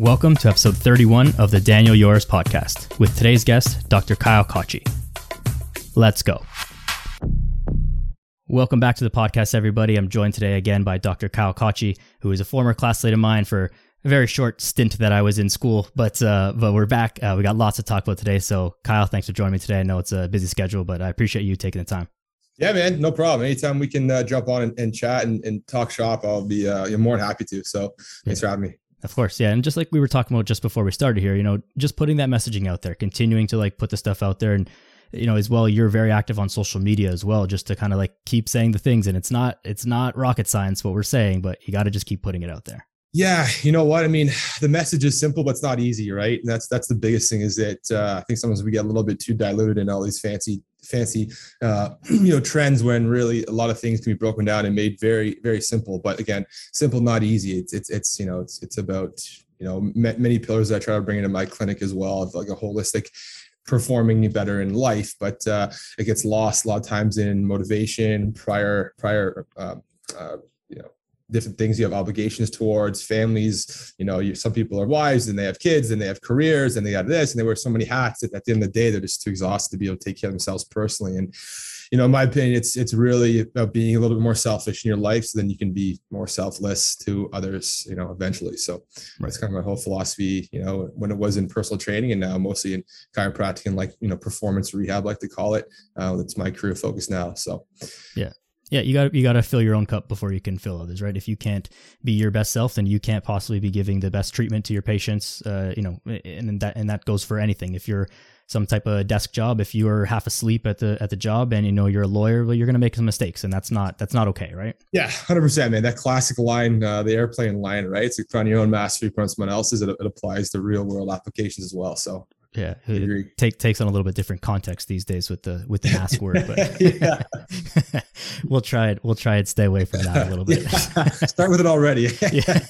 Welcome to episode 31 of the Daniel Yoris podcast with today's guest, Dr. Kyle Kotchie. Let's go. Welcome back to the podcast, everybody. I'm joined today again by Dr. Kyle Kotchie, who is a former classmate of mine for a very short stint that I was in school, but uh, but we're back. Uh, we got lots to talk about today. So, Kyle, thanks for joining me today. I know it's a busy schedule, but I appreciate you taking the time. Yeah, man, no problem. Anytime we can uh, jump on and, and chat and, and, talk shop, I'll be uh, more than happy to. So, thanks yeah. for having me. Of course, yeah, and just like we were talking about just before we started here, you know, just putting that messaging out there, continuing to like put the stuff out there, and you know, as well, you're very active on social media as well, just to kind of like keep saying the things. And it's not it's not rocket science what we're saying, but you got to just keep putting it out there. Yeah, you know what I mean. The message is simple, but it's not easy, right? And that's that's the biggest thing is that uh, I think sometimes we get a little bit too diluted in all these fancy fancy uh, you know trends when really a lot of things can be broken down and made very very simple. But again, simple not easy. It's it's it's you know it's it's about you know many pillars that I try to bring into my clinic as well of like a holistic performing better in life but uh, it gets lost a lot of times in motivation prior prior uh, uh, you know different things you have obligations towards families you know you, some people are wives and they have kids and they have careers and they got this and they wear so many hats at, at the end of the day they're just too exhausted to be able to take care of themselves personally. And you know in my opinion it's it's really about being a little bit more selfish in your life so then you can be more selfless to others you know eventually. So right. that's kind of my whole philosophy you know when it was in personal training and now mostly in chiropractic and like you know performance rehab like to call it uh, that's my career focus now. So yeah yeah, you got you got to fill your own cup before you can fill others, right? If you can't be your best self, then you can't possibly be giving the best treatment to your patients. Uh, you know, and that and that goes for anything. If you're some type of desk job, if you're half asleep at the at the job and you know you're a lawyer, well, you're going to make some mistakes, and that's not that's not okay, right? Yeah, hundred percent, man. That classic line, uh, the airplane line, right? It's like on your own you put on someone else's. It, it applies to real world applications as well. So yeah it take, takes on a little bit different context these days with the with the mask word but we'll try it we'll try and stay away from that a little bit. Start with it already. Yeah.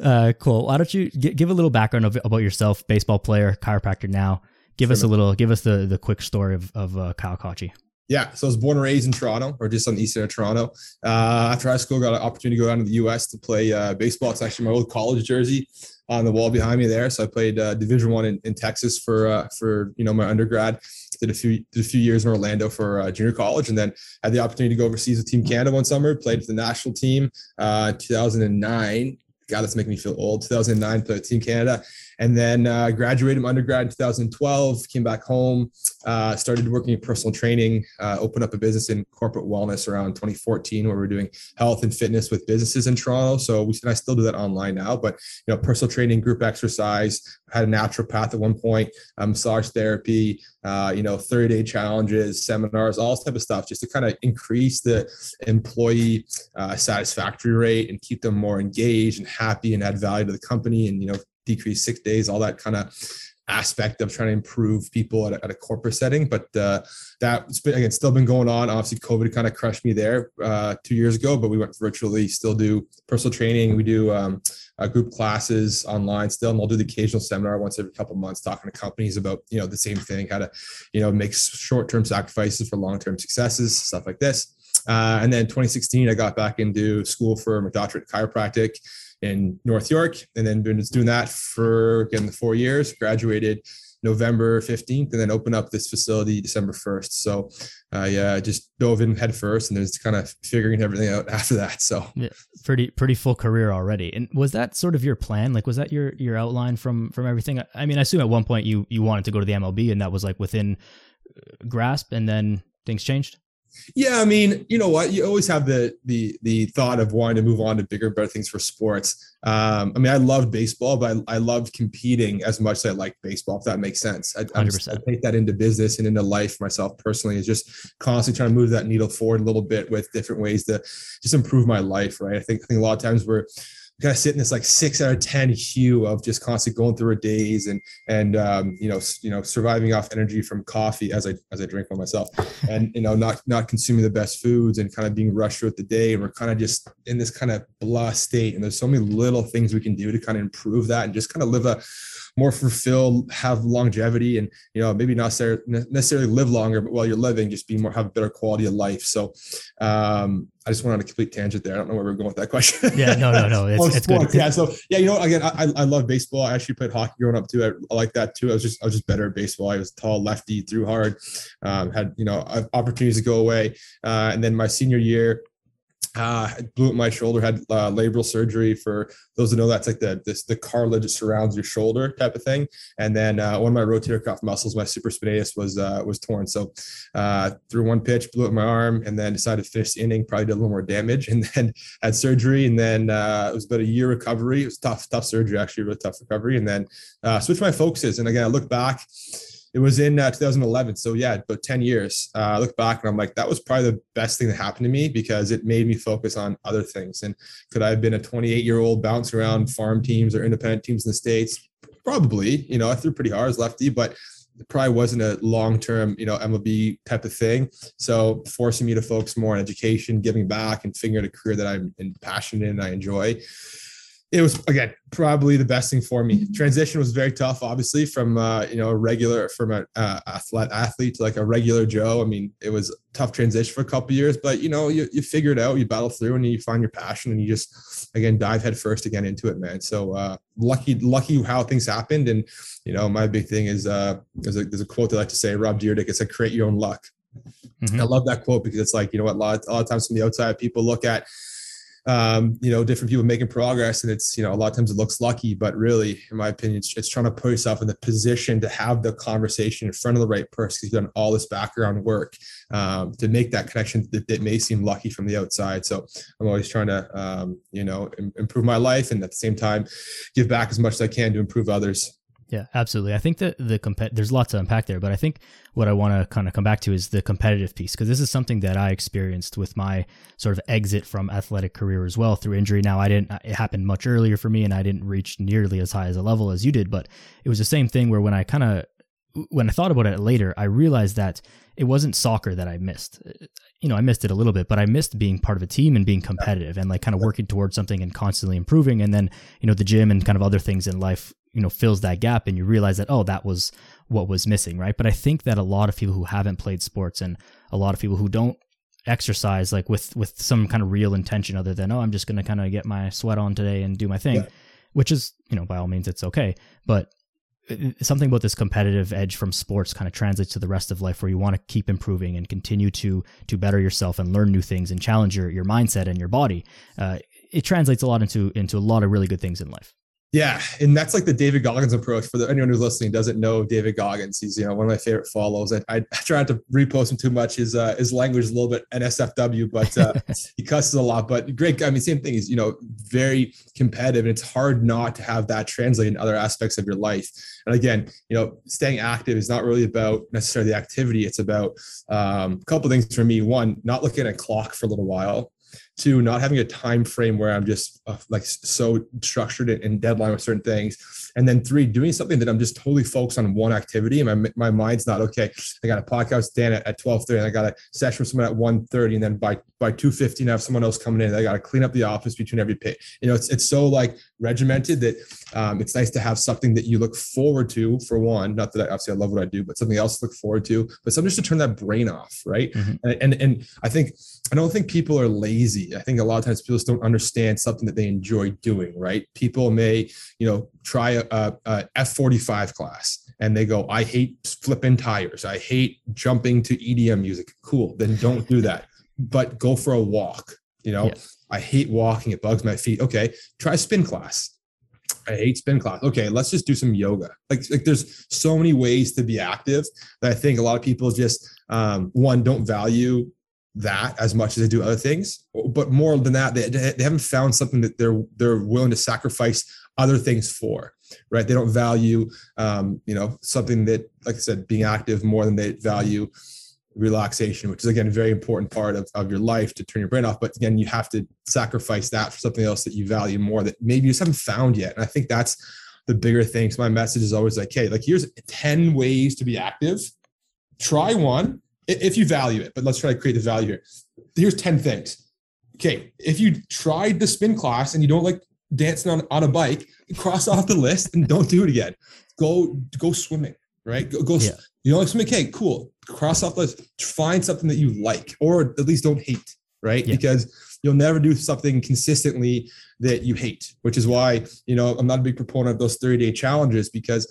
Uh, cool. Why don't you g- give a little background of, about yourself baseball player chiropractor now. Give sure. us a little give us the the quick story of of uh, kyle kotchie yeah, so I was born and raised in Toronto, or just on the east side of Toronto. Uh, after high school, got an opportunity to go down to the U.S. to play uh, baseball. It's actually my old college jersey on the wall behind me there. So I played uh, Division One in, in, Texas for uh, for you know my undergrad. Did a few did a few years in Orlando for uh, junior college, and then had the opportunity to go overseas with Team Canada one summer. Played for the national team, uh, 2009. God, that's making me feel old. 2009, played Team Canada, and then uh, graduated undergrad in 2012 came back home uh, started working in personal training uh, opened up a business in corporate wellness around 2014 where we're doing health and fitness with businesses in toronto. So we i still do that online now but you know personal training group exercise had a naturopath at one point um, massage therapy uh, you know 30 day challenges seminars all this type of stuff just to kind of increase the employee uh, satisfactory rate and keep them more engaged and happy and add value to the company and you know decrease sick days, all that kind of aspect of trying to improve people at a, at a corporate setting. But uh, that's been again still been going on. Obviously, COVID kind of crushed me there uh, two years ago, but we went virtually. Still do personal training. We do um, uh, group classes online still, and we'll do the occasional seminar once every couple months, talking to companies about you know the same thing, how to you know make short term sacrifices for long term successes, stuff like this. Uh, and then 2016, I got back into school for my doctorate in chiropractic in North York, and then been doing that for again the four years. Graduated November 15th, and then opened up this facility December 1st. So, uh, yeah, just dove in head first, and then just kind of figuring everything out after that. So, yeah, pretty pretty full career already. And was that sort of your plan? Like, was that your your outline from from everything? I mean, I assume at one point you you wanted to go to the MLB, and that was like within uh, grasp, and then things changed. Yeah, I mean, you know what? You always have the the the thought of wanting to move on to bigger, better things for sports. Um, I mean, I loved baseball, but I, I loved competing as much as I liked baseball. If that makes sense, I, I, just, I take that into business and into life myself personally. Is just constantly trying to move that needle forward a little bit with different ways to just improve my life. Right? I think I think a lot of times we're kind of sit in this like six out of ten hue of just constantly going through a days and and um, you know you know surviving off energy from coffee as I as I drink one myself. And you know not not consuming the best foods and kind of being rushed throughout the day. And we're kind of just in this kind of blah state and there's so many little things we can do to kind of improve that and just kind of live a more fulfilled, have longevity, and you know maybe not necessarily live longer, but while you're living, just be more have a better quality of life. So, um, I just went on a complete tangent there. I don't know where we're going with that question. Yeah, no, no, no. It's, it's good. Yeah, so yeah, you know, again, I, I love baseball. I actually played hockey growing up too. I, I like that too. I was just I was just better at baseball. I was tall, lefty, threw hard, um, had you know opportunities to go away. Uh, and then my senior year, uh, blew up my shoulder, had uh, labral surgery for those that know that's like the this, the cartilage that surrounds your shoulder type of thing. And then uh, one of my rotator cuff muscles, my supraspinatus, was uh, was torn. So uh, through one pitch, blew up my arm, and then decided to finish the inning. Probably did a little more damage, and then had surgery. And then uh, it was about a year recovery. It was tough, tough surgery, actually, really tough recovery. And then switched my focuses. And again, I look back it was in uh, 2011. So yeah, about 10 years. Uh, I look back and I'm like, that was probably the best thing that happened to me because it made me focus on other things. And could I have been a 28 year old bouncing around farm teams or independent teams in the States? Probably, you know, I threw pretty hard as lefty, but it probably wasn't a long-term, you know, MLB type of thing. So forcing me to focus more on education, giving back and figuring out a career that I'm passionate in and I enjoy it was again probably the best thing for me. Transition was very tough, obviously, from uh, you know a regular from an uh, athlete athlete to like a regular Joe. I mean, it was tough transition for a couple years, but you know you you figure it out, you battle through, and you find your passion, and you just again dive headfirst again into it, man. So uh, lucky lucky how things happened, and you know my big thing is uh there's a there's a quote that I like to say, Rob Dyrdek. It's like create your own luck. Mm-hmm. I love that quote because it's like you know what a lot, a lot of times from the outside people look at um, you know, different people making progress. And it's, you know, a lot of times it looks lucky, but really, in my opinion, it's, it's trying to put yourself in the position to have the conversation in front of the right person because you've done all this background work um, to make that connection that, that, may seem lucky from the outside. So I'm always trying to, um, you know, improve my life and at the same time, give back as much as I can to improve others. Yeah, absolutely. I think that the there's lots to unpack there, but I think what I want to kind of come back to is the competitive piece because this is something that I experienced with my sort of exit from athletic career as well through injury. Now I didn't it happened much earlier for me and I didn't reach nearly as high as a level as you did, but it was the same thing where when I kind of when I thought about it later, I realized that it wasn't soccer that I missed. Uh, you know, I missed it a little bit, but I missed being part of a team and being competitive and like kind of working towards something and constantly improving. And then, you know, the gym and kind of other things in life you know fills that gap and you realize that oh that was what was missing right but i think that a lot of people who haven't played sports and a lot of people who don't exercise like with with some kind of real intention other than oh i'm just going to kind of get my sweat on today and do my thing yeah. which is you know by all means it's okay but something about this competitive edge from sports kind of translates to the rest of life where you want to keep improving and continue to to better yourself and learn new things and challenge your, your mindset and your body. Uh, it translates a lot into into a lot of really good things in life yeah, and that's like the David Goggins approach. For the, anyone who's listening doesn't know David Goggins, he's you know one of my favorite follows. I, I try not to repost him too much. His uh, his language is a little bit NSFW, but uh, he cusses a lot. But great. I mean, same thing. He's you know very competitive, and it's hard not to have that translate in other aspects of your life. And again, you know, staying active is not really about necessarily the activity. It's about um, a couple things for me. One, not looking at a clock for a little while two not having a time frame where i'm just uh, like so structured and deadline with certain things. And then three doing something that i'm just totally focused on one activity and my, my mind's not okay i got a podcast dan at, at 12 30 and i got a session with someone at 1 30 and then by by 2.15 i have someone else coming in i got to clean up the office between every pit. You know it's, it's so like regimented that um, it's nice to have something that you look forward to for one not that I, obviously i love what i do but something else to look forward to but something just to turn that brain off right? Mm-hmm. and, and and i think i don't think people are lazy i think a lot of times people just don't understand something that they enjoy doing right people may you know try a a, a F45 class and they go, I hate flipping tires. I hate jumping to EDM music. Cool. Then don't do that. But go for a walk. You know, yeah. I hate walking. It bugs my feet. Okay. Try spin class. I hate spin class. Okay, let's just do some yoga. Like, like there's so many ways to be active that I think a lot of people just um, one don't value that as much as they do other things. But more than that, they, they haven't found something that they're they're willing to sacrifice other things for right? They don't value um, you know something that like i said being active more than they value relaxation which is again a very important part of, of your life to turn your brain off. But again you have to sacrifice that for something else that you value more that maybe you just haven't found yet. And i think that's the bigger things So my message is always like hey like here's 10 ways to be active. Try one if you value it but let's try to create the value here here's 10 things okay if you tried the spin class and you don't like dancing on, on a bike, cross off the list and don't do it again. Go go swimming, right? Go, go yeah. you know, like swimming. Okay, cool. Cross off the list. Find something that you like, or at least don't hate. right? Yeah. Because you'll never do something consistently that you hate, which is why, you know, I'm not a big proponent of those 30 day challenges because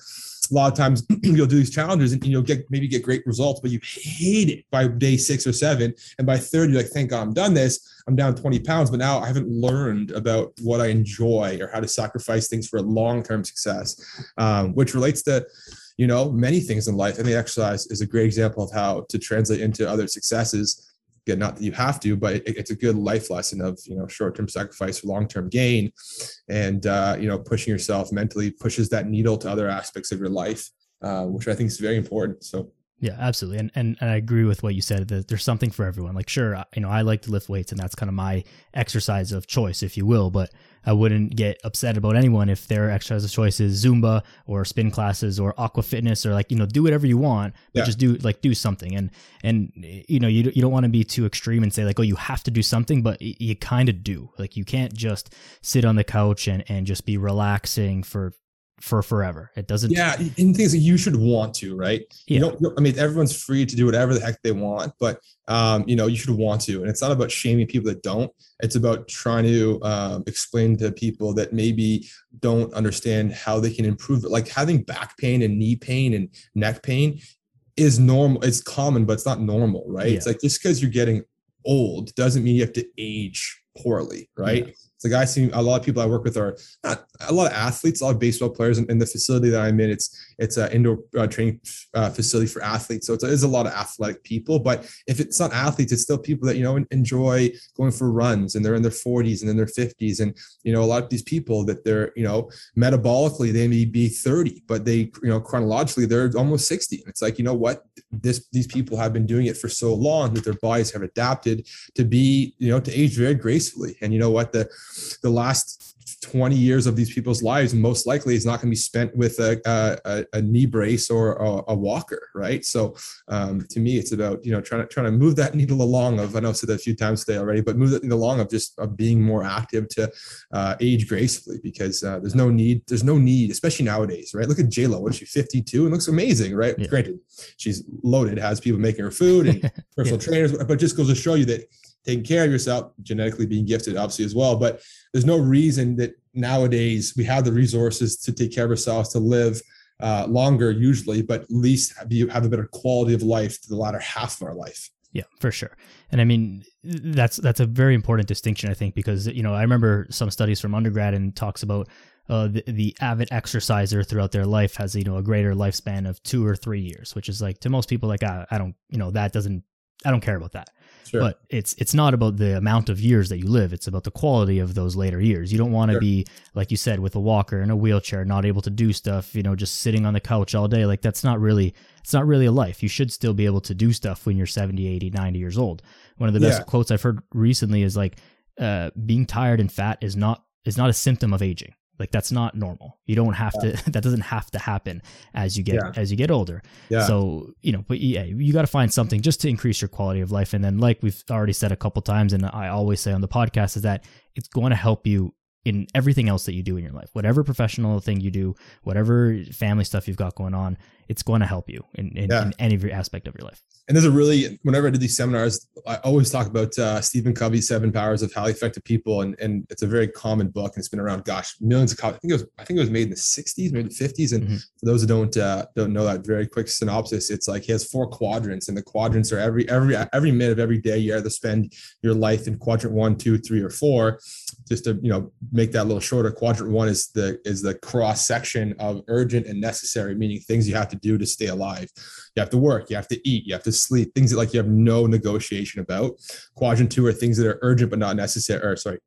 a lot of times you'll do these challenges and you'll get maybe get great results, but you hate it by day six or seven. And by third, you're like, thank God I'm done this. I'm down 20 pounds, but now I haven't learned about what I enjoy or how to sacrifice things for long-term success, um, which relates to, you know, many things in life. I think exercise is a great example of how to translate into other successes Again, not that you have to, but it, it's a good life lesson of you know short-term sacrifice for long-term gain, and uh, you know pushing yourself mentally pushes that needle to other aspects of your life, uh, which I think is very important. So yeah, absolutely. And, and and I agree with what you said that there's something for everyone. Like sure, you know, I like to lift weights and that's kind of my exercise of choice, if you will, but I wouldn't get upset about anyone if their exercise of choice is Zumba or spin classes or aqua fitness or like, you know, do whatever you want, but Yeah. just do like do something. And and you know, you you don't want to be too extreme and say like, oh, you have to do something, but you kind of do. Like you can't just sit on the couch and and just be relaxing for for forever. It doesn't yeah, and things that you should want to, right? Yeah. You don't. I mean, everyone's free to do whatever the heck they want, but um, you know, you should want to. And it's not about shaming people that don't. It's about trying to um, explain to people that maybe don't understand how they can improve it. Like having back pain and knee pain and neck pain is normal. It's common, but it's not normal, right? It's like just because you're getting old doesn't mean you have to age poorly, right? Yeah. It's like I see a lot of people I work with are not a lot of athletes, a lot of baseball players in, in the facility that I'm in. It's it's an indoor uh, training uh, facility for athletes, so it's, it's a lot of athletic people. But if it's not athletes, it's still people that you know enjoy going for runs, and they're in their 40s and in their 50s, and you know a lot of these people that they're you know metabolically they may be 30, but they you know chronologically they're almost 60. And it's like you know what this these people have been doing it for so long that their bodies have adapted to be you know to age very gracefully, and you know what the the last 20 years of these people's lives most likely is not going to be spent with a, a, a knee brace or a, a walker right? So um, to me it's about you know trying to trying to move that needle along of i know i said that a few times today already but move that needle along of just of being more active to uh, age gracefully because uh, there's no need there's no need especially nowadays right? Look at j-lo what is she 52 and looks amazing right? Yeah. granted she's loaded has people making her food and personal trainers but just goes to show you that taking care of yourself genetically being gifted obviously as well but there's no reason that nowadays we have the resources to take care of ourselves to live uh, longer usually but at least have, a better quality of life to the latter half of our life Yeah, for sure. And I mean, that's that's a very important distinction, I think, because you know I remember some studies from undergrad and talks about uh, the, the avid exerciser throughout their life has you know a greater lifespan of two or three years, which is like to most people like I don't you know that doesn't I don't care about that. Sure But it's it's not about the amount of years that you live. It's about the quality of those later years. You don't want to Sure. be like you said with a walker in a wheelchair, not able to do stuff. You know, just sitting on the couch all day. Like that's not really it's not really a life. You should still be able to do stuff when you're 70, 80, 90 years old. One of the best Yeah. quotes I've heard recently is like, uh, "Being tired and fat is not is not a symptom of aging." Like that's not normal. You don't have to. That doesn't have to happen as you get Yeah. as you get older. yeah So, you know, but yeah, you got to find something just to increase your quality of life. And then, like we've already said a couple times, and I always say on the podcast, is that it's going to help you in everything else that you do in your life. Whatever professional thing you do, whatever family stuff you've got going on, it's going to help you in, in, Yeah. in any aspect of your life. and there's a really whenever I do these seminars, I always talk about uh, Stephen Covey's Seven Powers of Highly Effective People, and and it's a very common book, and it's been around, gosh, millions of copies. I think it was I think it was made in the 60s, maybe the 50s. And Mhm. for those who don't uh, don't know that, very quick synopsis, it's like he has four quadrants, and the quadrants are every every every minute of every day you either spend your life in quadrant one, two, three, or four. Just to you know make that a little shorter, quadrant one is the is the cross section of urgent and necessary, meaning things you have to do to stay alive you have to work, you have to eat, you have to sleep, things that like you have no negotiation about. Quadrant two are things that are urgent but not necessary, or sorry,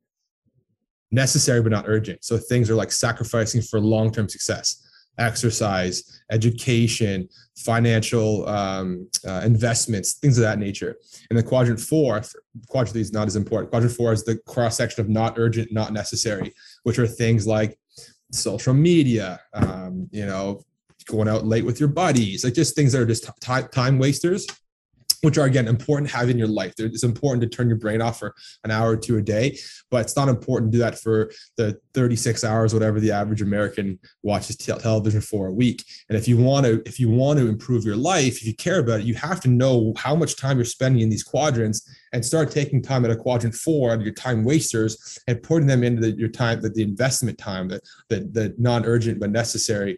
necessary but not urgent. So things are like sacrificing for long-term success, exercise, education, financial um, uh, investments, things of that nature. And then quadrant four, quadrant three is not as important. Quadrant four is the cross section of not urgent, not necessary, which are things like social media, um, you know, going out late with your buddies, like just things that are just time time wasters. which are again important to have in your life. It's important to turn your brain off for an hour or two a day, but it's not important to do that for the 36 hours, whatever the average American watches television for a week. And if you want to, if you want to improve your life, if you care about it, you have to know how much time you're spending in these quadrants and start taking time at a quadrant four out of your time wasters and putting them into the, your time, the, the investment time, the, the, the non-urgent but necessary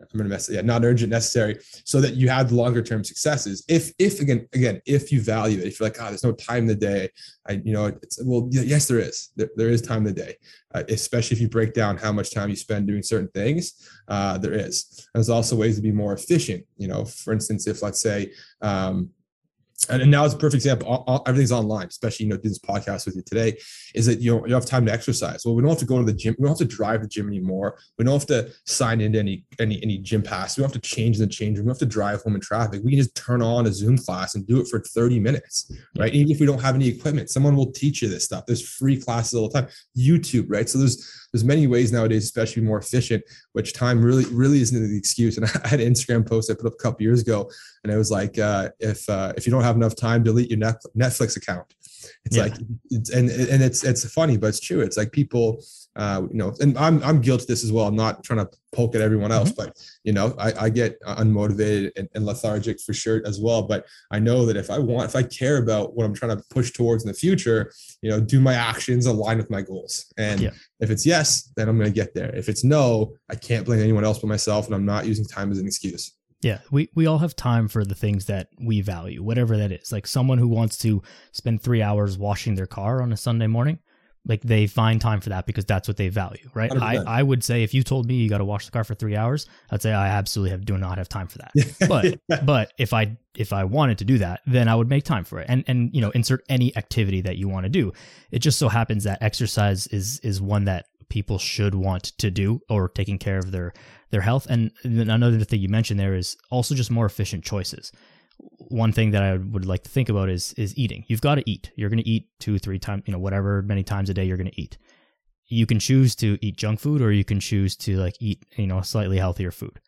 I'm gonna mess it. Yeah, not urgent, necessary, so that you have longer term successes. If if again again if you value it, if you're like, oh, there's no time in the day, I you know, it's well, yes, there is. There, there is time in the day, uh, especially if you break down how much time you spend doing certain things. Uh, there is. And there's also ways to be more efficient. You know, for instance, if let's say um, and now it's a perfect example. All, all, everything's online, especially you know, do this podcast with you today. Is that you know you have time to exercise? Well, we don't have to go to the gym. We don't have to drive to the gym anymore. We don't have to sign into any any any gym pass. We don't have to change the change room. We don't have to drive home in traffic. We can just turn on a Zoom class and do it for 30 minutes, right? Even if we don't have any equipment, someone will teach you this stuff. There's free classes all the time. YouTube, right? So there's there's many ways nowadays, especially more efficient, which time really, really isn't the excuse. And I had an Instagram post I put up a couple years ago, and it was like, uh, if uh, if you don't have enough time, delete your Netflix account. It's yeah. like, it's, and and it's it's funny, but it's true. It's like people uh, you know, and I'm I'm guilty of this as well. I'm not trying to poke at everyone else, mm-hmm. but you know, I, I get unmotivated and, and, lethargic for sure as well. But I know that if I want, if I care about what I'm trying to push towards in the future, you know, do my actions align with my goals? And yeah. if it's yes, then I'm going to get there. If it's no, I can't blame anyone else but myself, and I'm not using time as an excuse. Yeah, we, we all have time for the things that we value, whatever that is. Like someone who wants to spend three hours washing their car on a Sunday morning, like they find time for that because that's what they value, right? I, I would say if you told me you got to wash the car for three hours, I'd say I absolutely have do not have time for that. but yeah. but if I if I wanted to do that, then I would make time for it. And and you know insert any activity that you want to do. It just so happens that exercise is is one that people should want to do or taking care of their their health. And another thing you mentioned there is also just more efficient choices one thing that I would like to think about is is eating. You've got to eat. You're going to eat two, three times, you know, whatever many times a day you're going to eat. You can choose to eat junk food, or you can choose to like eat, you know, slightly healthier food.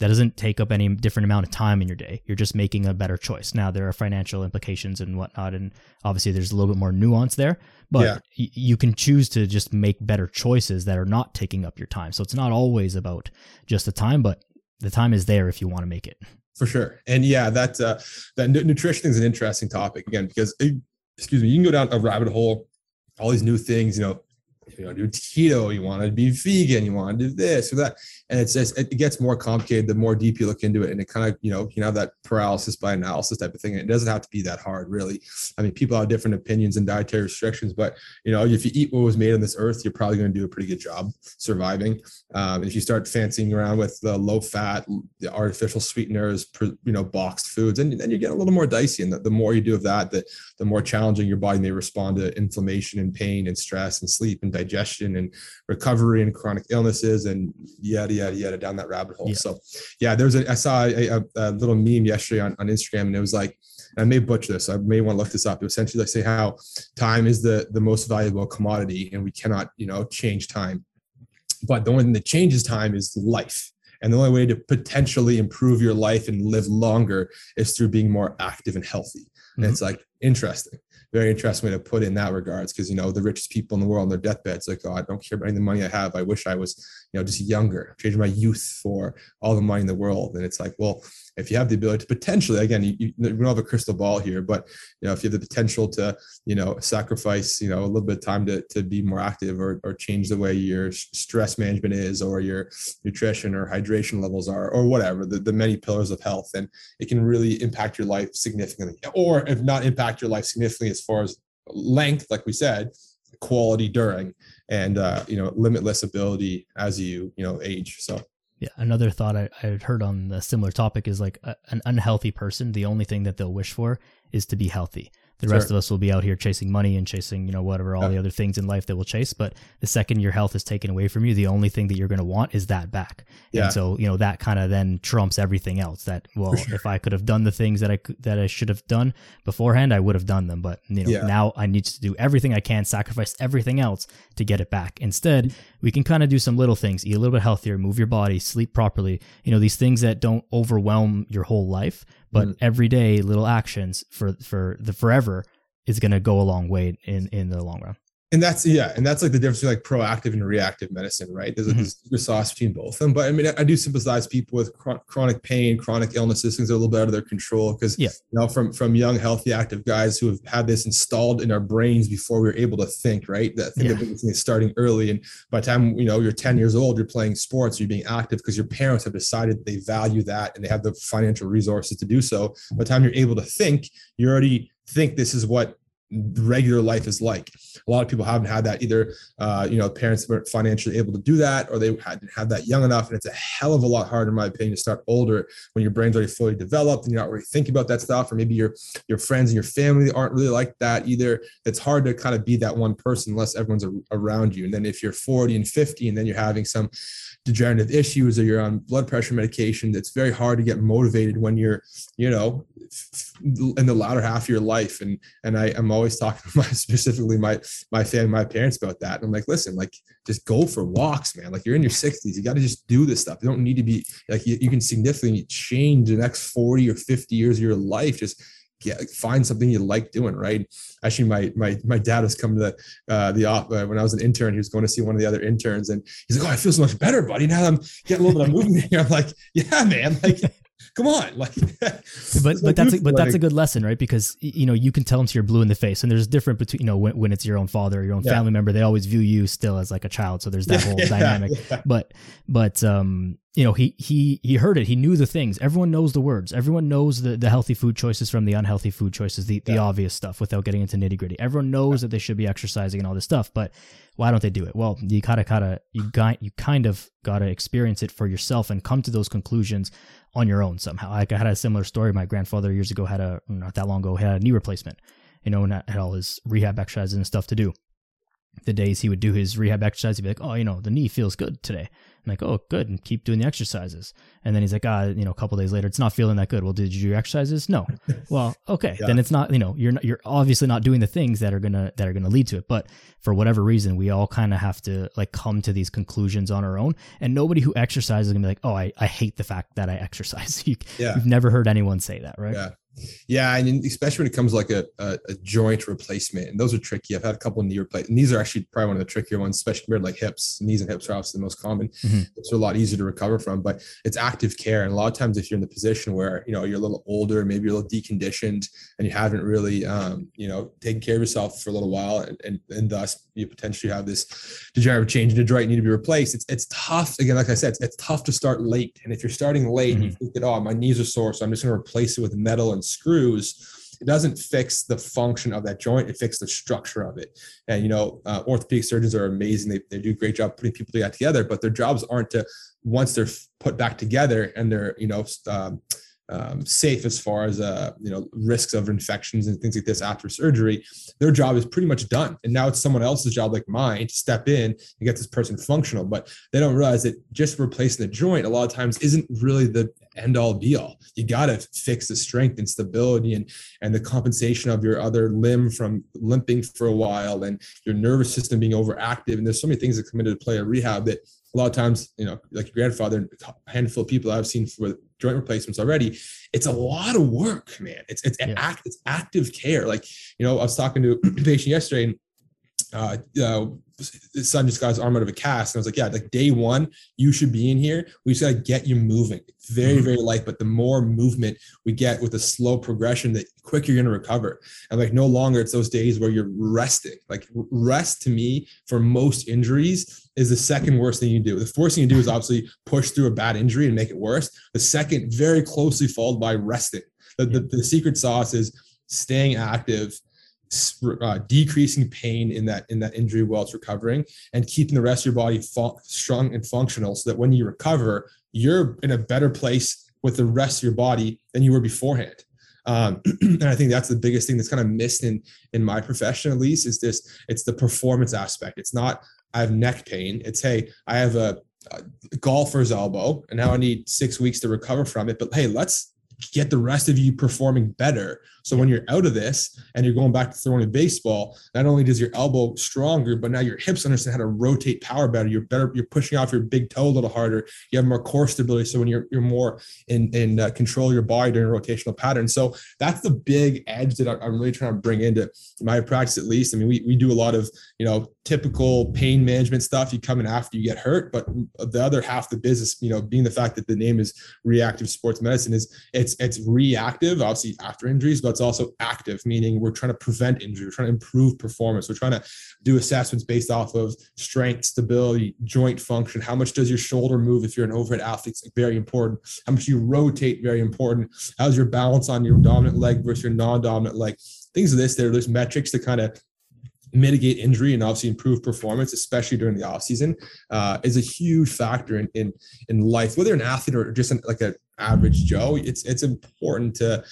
That doesn't take up any different amount of time in your day. You're just making a better choice. Now there are financial implications and whatnot, and obviously there's a little bit more nuance there. But yeah. y- you can choose to just make better choices that are not taking up your time. So it's not always about just the time, but the time is there if you want to make it for sure. And yeah, that uh, that nutrition is an interesting topic again because excuse me, you can go down a rabbit hole, all these new things, you know, you want to do keto, you want to be vegan, you want to do this or that. And it's just it gets more complicated the more deep you look into it and it kind of you know you have that paralysis by analysis type of thing. It doesn't have to be that hard really. I mean people have different opinions and dietary restrictions but you know if you eat what was made on this earth you're probably going to do a pretty good job surviving. Um, if you start fancying around with the low fat the artificial sweeteners you know boxed foods and then you get a little more dicey. And the, the more you do of that the, the more challenging your body may respond to inflammation and pain and stress and sleep and digestion and recovery and chronic illnesses and yada yada yada down that rabbit hole. Yeah. So yeah, there's a I saw a, a, a, little meme yesterday on, on Instagram and it was like I may butcher this. I may want to look this up. It was essentially like say how time is the the most valuable commodity and we cannot you know change time. But the only thing that changes time is life. And the only way to potentially improve your life and live longer is through being more active and healthy. And mm-hmm. it's like interesting very interesting way to put in that regards because you know the richest people in the world on their deathbeds like oh i don't care about any of the money i have. I wish i was you know just younger change my youth for all the money in the world. And it's like well if you have the ability to potentially again you, you, we don't have a crystal ball here but you know if you have the potential to you know sacrifice you know a little bit of time to, to be more active or, or change the way your stress management is or your nutrition or hydration levels are or whatever the, the many pillars of health and it can really impact your life significantly or if not impact your life significantly as far as length like we said quality during and uh, you know limitless ability as you you know age. So yeah, another thought I, I had heard on a similar topic is like a, an unhealthy person, the only thing that they'll wish for is to be healthy. The sure. rest of us will be out here chasing money and chasing, you know, whatever, all yeah. the other things in life that we'll chase. But the second your health is taken away from you, the only thing that you're going to want is that back. Yeah. And so, you know, that kind of then trumps everything else that, well, sure. if I could have done the things that I, that I should have done beforehand, I would have done them. But, you know, yeah. now I need to do everything I can, sacrifice everything else to get it back. Instead, we can kind of do some little things, eat a little bit healthier, move your body, sleep properly, you know, these things that don't overwhelm your whole life but mm. every day little actions for for the forever is going to go a long way in in the long run and that's yeah and that's like the difference between like proactive and reactive medicine right there's a mm-hmm. secret sauce between both of them but i mean i do sympathize people with chronic pain chronic illnesses things are a little bit out of their control because yeah. you know from from young healthy active guys who have had this installed in our brains before we were able to think right that thing yeah. is starting early and by the time you know you're 10 years old you're playing sports you're being active because your parents have decided they value that and they have the financial resources to do so by the time you're able to think you already think this is what regular life is like. A lot of people haven't had that either. Uh, you know, parents weren't financially able to do that, or they hadn't had that young enough. And it's a hell of a lot harder, in my opinion, to start older when your brain's already fully developed and you're not really thinking about that stuff. Or maybe your your friends and your family aren't really like that either. It's hard to kind of be that one person unless everyone's around you. And then if you're 40 and 50, and then you're having some degenerative issues or you're on blood pressure medication, it's very hard to get motivated when you're, you know, in the latter half of your life. And and I, I'm always talking to my specifically my my family, my parents about that. And I'm like, listen, like just go for walks, man. Like you're in your 60s, you got to just do this stuff. You don't need to be like you, you can significantly change the next 40 or 50 years of your life. Just get find something you like doing right actually my my my dad was coming to the uh the uh, when i was an intern he was going to see one of the other interns and he's like oh i feel so much better buddy now i'm getting a little bit of movement here i'm like yeah man like come on like but but that's a, but that's a good lesson right because you know you can tell them to you're blue in the face and there's different between you know when, when it's your own father your own yeah. family member they always view you still as like a child so there's that whole yeah, dynamic yeah. but but um you know he he he heard it. He knew the things. Everyone knows the words. Everyone knows the, the healthy food choices from the unhealthy food choices the, the obvious stuff without getting into nitty gritty. Everyone knows that they should be exercising and all this stuff but why don't they do it? Well you gotta gotta you got you kind of gotta experience it for yourself and come to those conclusions on your own somehow. Like i had a similar story. My grandfather years ago had a not that long ago had a knee replacement you know and had all his rehab exercises and stuff to do the days he would do his rehab exercise, he'd be like, "Oh, you know, the knee feels good today." I'm like, "Oh, good," and keep doing the exercises. And then he's like, "Ah, you know, a couple days later, it's not feeling that good." Well, did you do your exercises? No. well, okay, yeah. then it's not. You know, you're not, you're obviously not doing the things that are gonna that are gonna lead to it. But for whatever reason, we all kind of have to like come to these conclusions on our own. And nobody who exercises is gonna be like, "Oh, I, I hate the fact that I exercise." you, yeah. You've never heard anyone say that, right? Yeah. Yeah, and especially when it comes like a, a, a, joint replacement, and those are tricky. I've had a couple of knee replacements, and these are actually probably one of the trickier ones, especially compared like hips. Knees and hips are obviously the most common. Mm-hmm. It's a lot easier to recover from, but it's active care. And a lot of times, if you're in the position where you know you're a little older, maybe you're a little deconditioned, and you haven't really um, you know taken care of yourself for a little while, and and, and thus you potentially have this degenerative change in the joint need to be replaced. It's it's tough. Again, like I said, it's, it's tough to start late. And if you're starting late, mm-hmm. you think that oh my knees are sore, so I'm just going to replace it with metal and screws it doesn't fix the function of that joint it fixes the structure of it and you know uh, orthopedic surgeons are amazing they, they do a great job putting people together but their jobs aren't to once they're put back together and they're you know um, um, safe as far as uh, you know risks of infections and things like this after surgery. Their job is pretty much done, and now it's someone else's job, like mine, to step in and get this person functional. But they don't realize that just replacing the joint a lot of times isn't really the end all be all. You got to fix the strength and stability and and the compensation of your other limb from limping for a while and your nervous system being overactive. And there's so many things that come into play in rehab that a lot of times, you know, like your grandfather, and a handful of people I've seen for joint replacements already, it's a lot of work, man. It's it's yeah. act, it's active care. Like, you know, I was talking to a patient yesterday and uh, uh, son just got his arm out of a cast. And I was like, yeah, like day one, you should be in here. We just got to get you moving. Very, mm-hmm. very light, but the more movement we get with a slow progression, the quicker you're going to recover. And like no longer it's those days where you're resting. Like rest to me for most injuries is the second worst thing you do. The first thing you do is obviously push through a bad injury and make it worse. The second, very closely followed by resting. The, the, the secret sauce is staying active uh, decreasing pain in that in that injury while it's recovering and keeping the rest of your body strong and functional so that when you recover you're in a better place with the rest of your body than you were beforehand um, and i think that's the biggest thing that's kind of missed in in my profession at least is this it's the performance aspect it's not i have neck pain it's hey i have a, a golfer's elbow and now i need six weeks to recover from it but hey let's get the rest of you performing better. So when you're out of this and you're going back to throwing a baseball, not only does your elbow stronger, but now your hips understand how to rotate power better. You're better. You're pushing off your big toe a little harder. You have more core stability. So when you're you're more in in uh, control of your body during rotational patterns. So that's the big edge that I'm really trying to bring into my practice, at least. I mean, we we do a lot of you know typical pain management stuff. You come in after you get hurt, but the other half the business, you know, being the fact that the name is reactive sports medicine, is it's it's reactive, obviously after injuries, but it's also active, meaning we're trying to prevent injury, we're trying to improve performance, we're trying to do assessments based off of strength, stability, joint function. How much does your shoulder move if you're an overhead athlete? It's very important. How much you rotate, very important. How's your balance on your dominant leg versus your non-dominant leg? Things of this. There, there's metrics to kind of mitigate injury and obviously improve performance, especially during the off season, uh, is a huge factor in, in in life. Whether an athlete or just an, like an average Joe, it's it's important to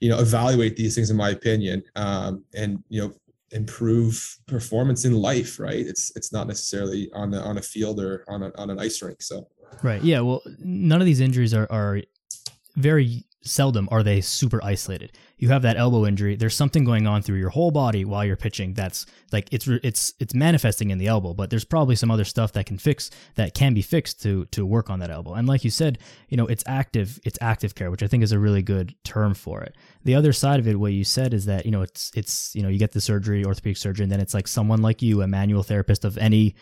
you know evaluate these things in my opinion, um, and you know improve performance in life. Right? It's it's not necessarily on the on a field or on a, on an ice rink. So right, yeah. Well, none of these injuries are are very seldom are they super isolated. You have that elbow injury. There's something going on through your whole body while you're pitching. That's like it's it's it's manifesting in the elbow, but there's probably some other stuff that can fix that can be fixed to to work on that elbow. And like you said, you know, it's active it's active care, which I think is a really good term for it. The other side of it, what you said is that you know it's it's you know you get the surgery, orthopedic surgeon, then it's like someone like you, a manual therapist of any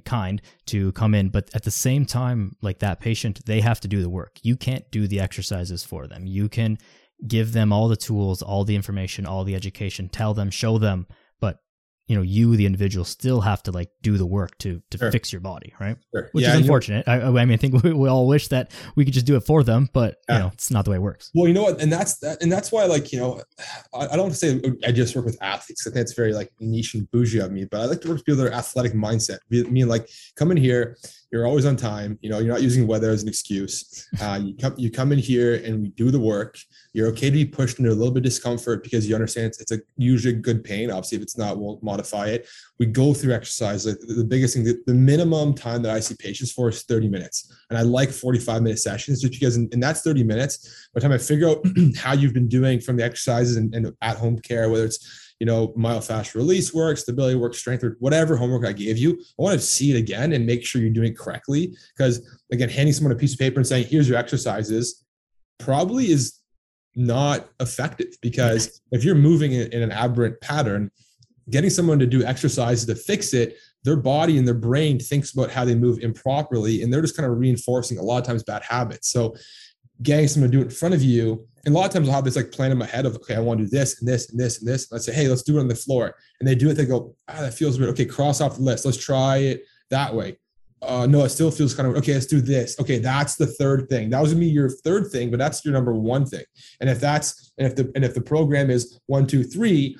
kind to come in but at the same time like that patient they have to do the work. You can't do the exercises for them. You can give them all the tools all the information all the education tell them show them you know you the individual still have to like do the work to to sure. fix your body right sure. which yeah, is unfortunate I, I, mean i think we, we, all wish that we could just do it for them but yeah. you know it's not the way it works well you know what and that's that and that's why like you know i, I don't say i just work with athletes i think it's very like niche and bougie of me but i like to work with people that are athletic mindset I mean like come in here you're always on time. You know, you're not using weather as an excuse. Uh, you come you come in here and we do the work. You're okay to be pushed into a little bit of discomfort because you understand it's, it's a usually good pain. Obviously, if it's not, we'll modify it. We go through exercise. Like the biggest thing, the, the minimum time that I see patients for is 30 minutes, and I like 45 minute sessions just because, and that's 30 minutes. By the time I figure out how you've been doing from the exercises and, and at home care, whether it's you know, myofascial release work, stability work, strength work, whatever homework I gave you. I want to see it again and make sure you're doing it correctly. Because again, handing someone a piece of paper and saying, here's your exercises probably is not effective because if you're moving in an aberrant pattern, getting someone to do exercises to fix it, their body and their brain thinks about how they move improperly and they're just kind of reinforcing a lot of times bad habits. So getting someone to do it in front of you. And a lot of times I'll have this like plan in my head of, okay, I want to do this and this and this and this. And I say, hey, let's do it on the floor. And they do it. They go, ah, that feels weird. Okay, cross off the list. Let's try it that way. Uh, no, it still feels kind of okay. Let's do this. Okay, that's the third thing. That was gonna be your third thing, but that's your number one thing. And if that's and if the and if the program is one, two, three,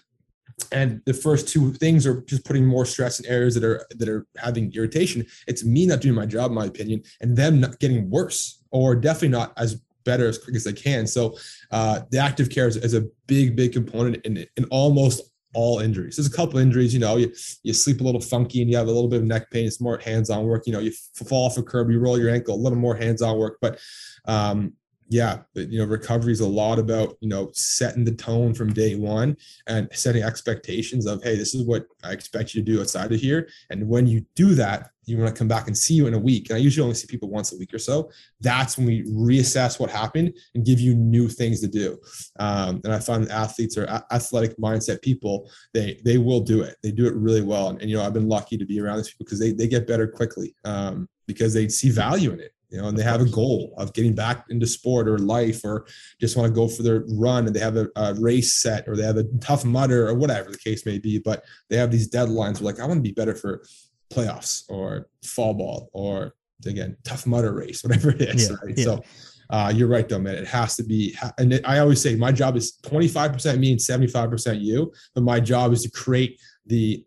and the first two things are just putting more stress in areas that are that are having irritation it's me not doing my job in my opinion and them not getting worse or definitely not as better as quick as they can. So uh, the active care is, is, a big big component in in almost all injuries. There's a couple injuries you know you, you sleep a little funky and you have a little bit of neck pain it's more hands-on work you know you fall off a curb you roll your ankle a little more hands-on work but um, yeah, you know, recovery is a lot about, you know, setting the tone from day one and setting expectations of, hey, this is what I expect you to do outside of here. And when you do that, you want to come back and see you in a week. And I usually only see people once a week or so. That's when we reassess what happened and give you new things to do. Um, and I find athletes or athletic mindset people, they they will do it. They do it really well. And, and you know, I've been lucky to be around these people because they they get better quickly um, because they see value in it you know, and they have a goal of getting back into sport or life, or just want to go for their run, and they have a, a race set, or they have a Tough Mudder, or whatever the case may be. But they have these deadlines. Like, I want to be better for playoffs or fall ball, or again, Tough Mudder race, whatever it is. Yeah, right? yeah. So. Uh, you're right though, man. It has to be, and it, I always say my job is 25% me and 75% you, but my job is to create the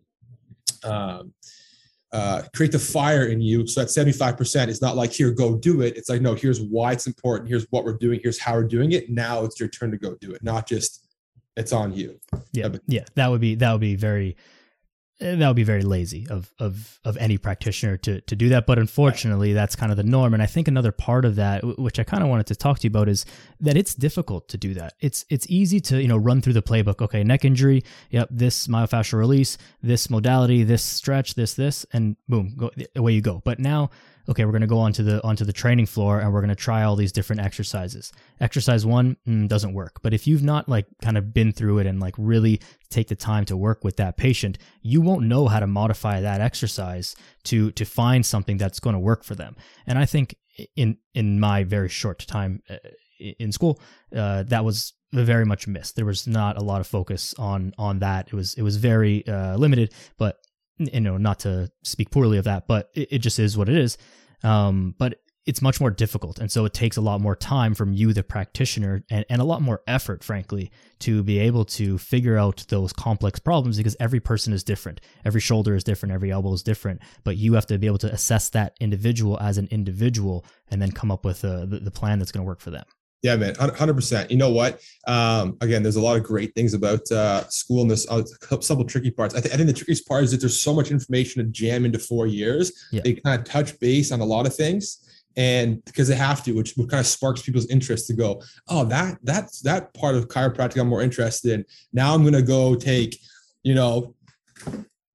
um, uh, create the fire in you. So that 75% is not like, here, go do it. It's like, no, here's why it's important. Here's what we're doing. Here's how we're doing it. Now it's your turn to go do it, not just it's on you. Yeah. Yeah. That would be, that would be very, Eh, that would be very lazy of of of any practitioner to to do that. But unfortunately that's kind of the norm. And i think another part of that which i kind of wanted to talk to you about is that it's difficult to do that. It's it's easy to you know run through the playbook. Okay neck injury yep this myofascial release this modality this stretch this this and boom go away you go. But now okay, we're going to go onto the onto the training floor and we're going to try all these different exercises. Exercise one mm, doesn't work, but if you've not like kind of been through it and like really take the time to work with that patient, you won't know how to modify that exercise to to find something that's going to work for them. And I think in in my very short time uh, in school, uh, that was very much missed. There was not a lot of focus on on that. It was it was very uh, limited, but you know, not to speak poorly of that, but it, it just is what it is. Um, but it's much more difficult. And so it takes a lot more time from you, the practitioner, and, and a lot more effort, frankly, to be able to figure out those complex problems because every person is different. Every shoulder is different. Every elbow is different. But you have to be able to assess that individual as an individual and then come up with a, the, the plan that's going to work for them. Yeah, man, hundred percent. You know what? Um, again, there's a lot of great things about uh, school and this. Uh, couple tricky parts. I, th- I, think the trickiest part is that there's so much information to jam into four years. Yeah. They kind of touch base on a lot of things, and because they have to, which kind of sparks people's interest to go, oh, that that's that part of chiropractic I'm more interested in. Now I'm gonna go take, you know,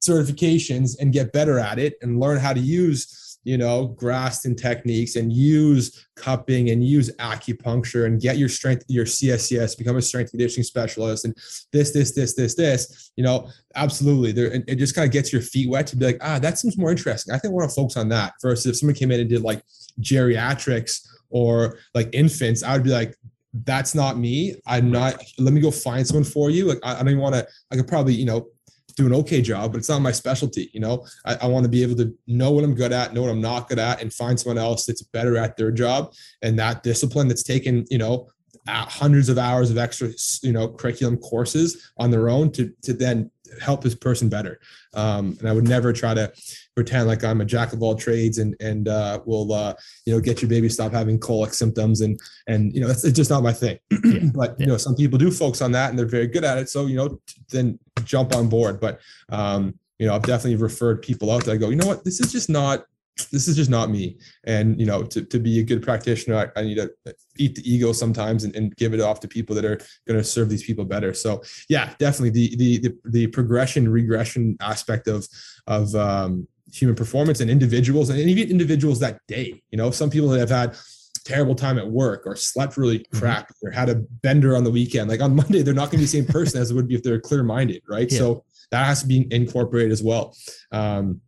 certifications and get better at it and learn how to use you know, Graston techniques and use cupping and use acupuncture and get your strength, your CSCS, become a strength conditioning specialist and this, this, this, this, this, you know, absolutely. There, it just kind of gets your feet wet to be like, ah, that seems more interesting. I think I want to focus on that versus if someone came in and did like geriatrics or like infants, I would be like, that's not me. I'm not, let me go find someone for you. Like, I, I don't want to, I could probably, you know, do an okay job, but it's not my specialty. You know, I, I want to be able to know what I'm good at, know what I'm not good at, and find someone else that's better at their job and that discipline that's taken, you know, hundreds of hours of extra, you know, curriculum courses on their own to to then help this person better. Um, and I would never try to pretend like I'm a jack of all trades and and uh, will uh, you know get your baby stop having colic symptoms and and you know that's it's just not my thing. but you know some people do focus on that and they're very good at it. So you know then jump on board. But um, you know I've definitely referred people out that I go you know what this is just not this is just not me. And you know, to, to be a good practitioner, I, I need to eat the ego sometimes and, and, give it off to people that are going to serve these people better. So yeah, definitely the the the, the progression regression aspect of of um, human performance and individuals and even individuals that day. You know, some people that have had terrible time at work or slept really mm-hmm. crap or had a bender on the weekend. Like on Monday, they're not going to be the same person as it would be if they're clear minded, right? Yeah. So that has to be incorporated as well. Um,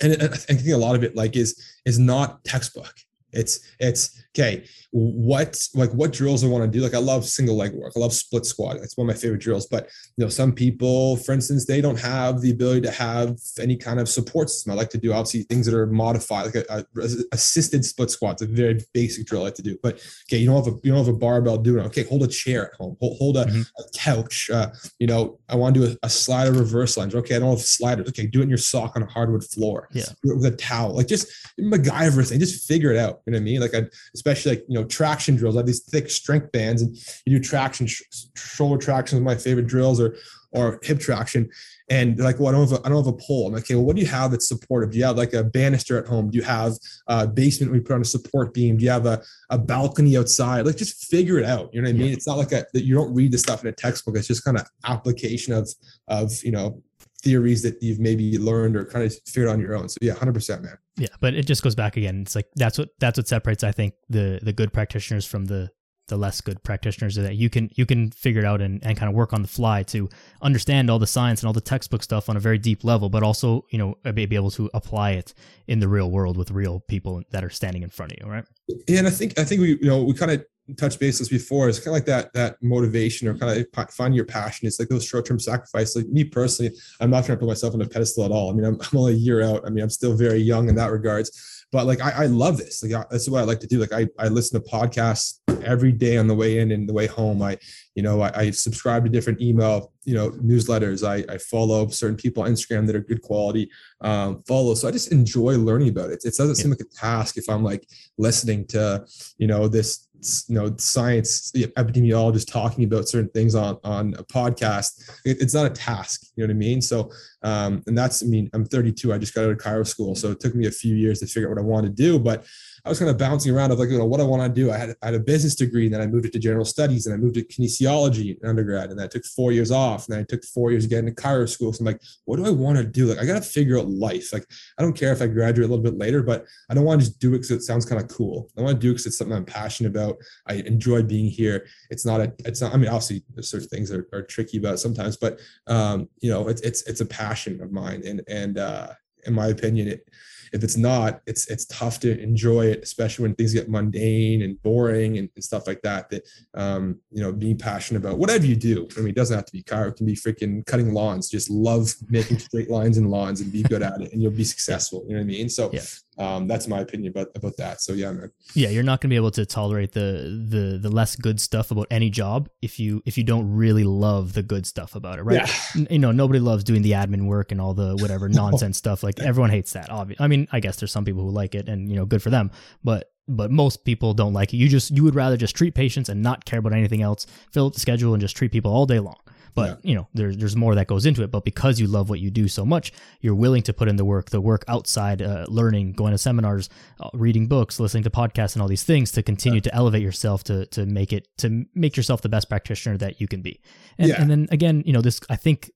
and I think a lot of it like is is not textbook. It's it's okay. What like what drills I want to do? Like I love single leg work. I love split squat. It's one of my favorite drills. But you know, some people, for instance, they don't have the ability to have any kind of support system. I like to do obviously things that are modified, like a, a assisted split squat. It's a very basic drill I like to do. But okay, you don't have a you don't have a barbell doing it. Okay, hold a chair at home. Hold, hold a, mm-hmm. a, couch. Uh, you know, I want to do a, a slider reverse lunge. Okay, I don't have sliders. Okay, do it in your sock on a hardwood floor. Yeah, with a towel. Like just MacGyver thing. Just figure it out. You know what I mean? Like I especially like you know traction drills. I have these thick strength bands, and you do traction, sh- shoulder traction is my favorite drills, or or hip traction. And like, well, I don't have a, I don't have a pole. I'm like, okay, well, what do you have that's supportive? Do you have like a banister at home? Do you have a basement we put on a support beam? Do you have a, a balcony outside? Like, just figure it out. You know what I mean? Yeah. It's not like a, that you don't read the stuff in a textbook. It's just kind of application of of you know theories that you've maybe learned or kind of figured on your own. So yeah, hundred percent, man. Yeah, but it just goes back again. It's like that's what that's what separates, I think, the the good practitioners from the the less good practitioners is that you can you can figure it out and, and kind of work on the fly to understand all the science and all the textbook stuff on a very deep level, but also, you know, be able to apply it in the real world with real people that are standing in front of you, right? Yeah, and I think I think we you know we kind of touched bases before. It's kind of like that that motivation or kind of find your passion. It's like those short-term sacrifices. Like me personally i'm not trying to put myself on a pedestal at all. I mean i'm, I'm only a year out. I mean i'm still very young in that regards. But like I, I love this. Like I, that's what i like to do. Like I, I listen to podcasts every day on the way in and the way home. I you know I, I subscribe to different email you know newsletters. I, I follow certain people on instagram that are good quality um, follow. So i just enjoy learning about it. It doesn't seem like a task if i'm like listening to you know this you know science epidemiologist talking about certain things on on a podcast. It, it's not a task you know what i mean? So um and that's i mean i'm 32 i just got out of chiro school. So it took me a few years to figure out what i want to do but I was kind of bouncing around of like, you know, what I want to do. I had, I had a business degree and then I moved it to general studies and I moved to kinesiology in undergrad and I took four years off and then I took four years getting to chiro school. So I'm like, what do I want to do? Like, I got to figure out life. Like, I don't care if I graduate a little bit later, but I don't want to just do it because it sounds kind of cool. I want to do it because it's something I'm passionate about. I enjoy being here. It's not a, it's not, I mean, obviously there's certain things that are, are tricky about sometimes, but um, you know, it's, it's, it's a passion of mine. And, and, uh, in my opinion, it, if it's not, it's it's tough to enjoy it, especially when things get mundane and boring and, and stuff like that. That um, you know, being passionate about whatever you do. I mean, it doesn't have to be car; it can be freaking cutting lawns. Just love making straight lines in lawns and be good at it, and you'll be successful. You know what I mean? So yeah um, that's my opinion about about that. So yeah, man. Yeah, you're not going to be able to tolerate the the the less good stuff about any job if you if you don't really love the good stuff about it, right? Yeah. You know, nobody loves doing the admin work and all the whatever nonsense stuff. Like everyone hates that. Obviously, I mean, I guess there's some people who like it, and you know, good for them. But but most people don't like it. You just you would rather just treat patients and not care about anything else, fill up the schedule, and just treat people all day long. But yeah. you know, there's there's more that goes into it. But because you love what you do so much, you're willing to put in the work, the work outside, uh, learning, going to seminars, uh, reading books, listening to podcasts, and all these things to continue yeah. to elevate yourself to to make it to make yourself the best practitioner that you can be. And, yeah. and then again, you know, this I think,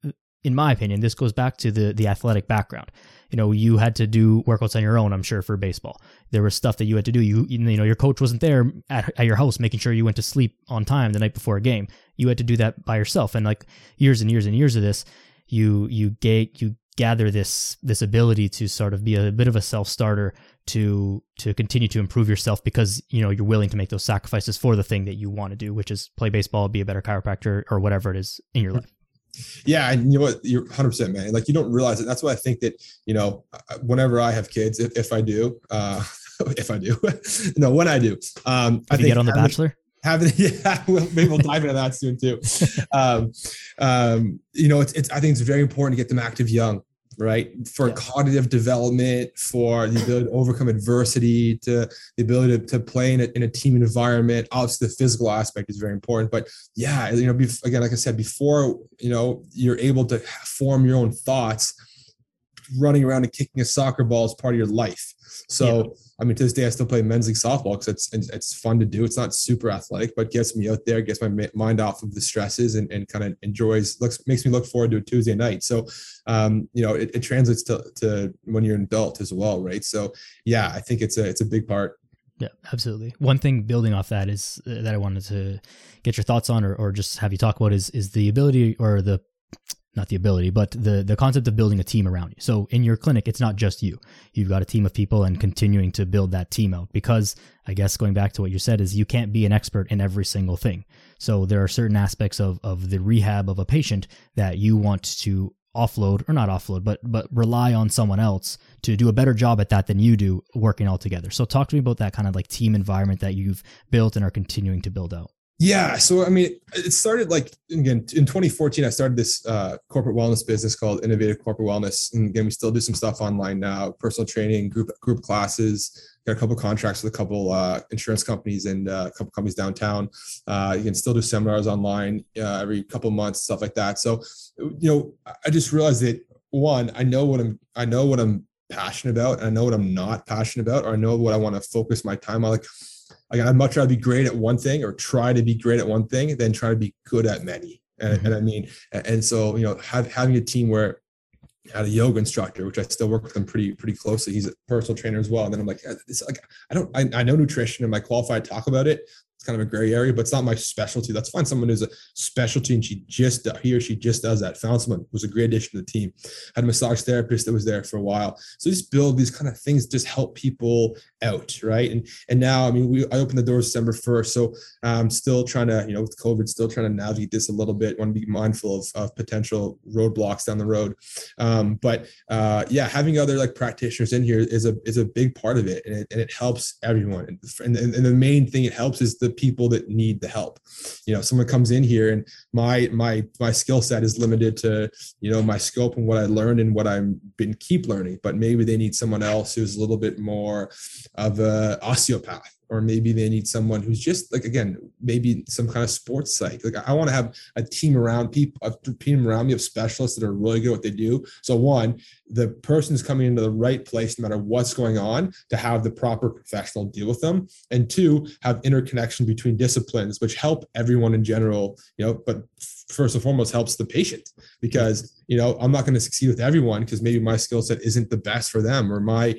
in my opinion, this goes back to the the athletic background you know you had to do workouts on your own i'm sure for baseball. There was stuff that you had to do. You you know your coach wasn't there at, at your house making sure you went to sleep on time the night before a game. You had to do that by yourself. And like years and years and years of this you you get you gather this this ability to sort of be a bit of a self starter to to continue to improve yourself because you know you're willing to make those sacrifices for the thing that you want to do which is play baseball be a better chiropractor or whatever it is in your life yeah, and you know what? You're 100 percent man. Like you don't realize it. That's why I think that you know, whenever I have kids, if, if I do, uh, if I do, no, when I do, um, I think get on the having, Bachelor. Having, yeah, well, maybe we'll dive into that soon too. Um, um, you know, it's, it's, I think it's very important to get them active young right? For yeah. cognitive development, for the ability to overcome adversity, to the ability to, to play in a, in a team environment. Obviously, the physical aspect is very important. But yeah, you know, again, like I said before, you know, you're able to form your own thoughts. Running around and kicking a soccer ball is part of your life. So. Yeah I mean, to this day, I still play men's league softball because it's it's fun to do. It's not super athletic, but gets me out there, gets my mind off of the stresses, and, and kind of enjoys looks makes me look forward to a Tuesday night. So, um, you know, it, it translates to to when you're an adult as well, right? So, yeah, I think it's a it's a big part. Yeah, absolutely. One thing building off that is uh, that I wanted to get your thoughts on, or, or just have you talk about is is the ability or the not the ability, but the the concept of building a team around you. So in your clinic, it's not just you. You've got a team of people and continuing to build that team out because I guess going back to what you said is you can't be an expert in every single thing. So there are certain aspects of of the rehab of a patient that you want to offload or not offload, but but rely on someone else to do a better job at that than you do working all together. So talk to me about that kind of like team environment that you've built and are continuing to build out. Yeah. So, I mean, it started like, again, in 2014, I started this uh, corporate wellness business called Innovative Corporate Wellness. And again, we still do some stuff online now, personal training, group group classes, got a couple contracts with a couple uh, insurance companies and uh, a couple companies downtown. Uh, you can still do seminars online uh, every couple months, stuff like that. So, you know, I just realized that one, I know what I'm, I know what I'm passionate about, and I know what I'm not passionate about, or I know what I want to focus my time on. Like, like I'd much rather be great at one thing or try to be great at one thing than try to be good at many. And, mm-hmm. and I mean, and so you know, have, having a team where I had a yoga instructor, which I still work with him pretty pretty closely. He's a personal trainer as well. And then I'm like, it's like I don't I, I know nutrition. Am I qualified to talk about it? It's kind of a gray area, but it's not my specialty. Let's find someone who's a specialty and she just he or she just does that. Found someone was a great addition to the team. Had a massage therapist that was there for a while. So just build these kind of things, just help people out, right? And and now, I mean, we I opened the doors December first, so I'm still trying to, you know, with COVID, still trying to navigate this a little bit. Want to be mindful of, of potential roadblocks down the road. Um, but uh, yeah, having other like practitioners in here is a is a big part of it, and it, and it helps everyone. And, and, and the main thing it helps is the people that need the help. You know someone comes in here and my my my skill set is limited to you know my scope and what i learned and what i'm been keep learning, but maybe they need someone else who's a little bit more of a osteopath or maybe they need someone who's just like again maybe some kind of sports psych. Like i want to have a team around people a team around me of specialists that are really good at what they do. So one the person's coming into the right place no matter what's going on to have the proper professional deal with them. And two have interconnection between disciplines which help everyone in general you know but first and foremost helps the patient. Because you know i'm not going to succeed with everyone because maybe my skill set isn't the best for them or my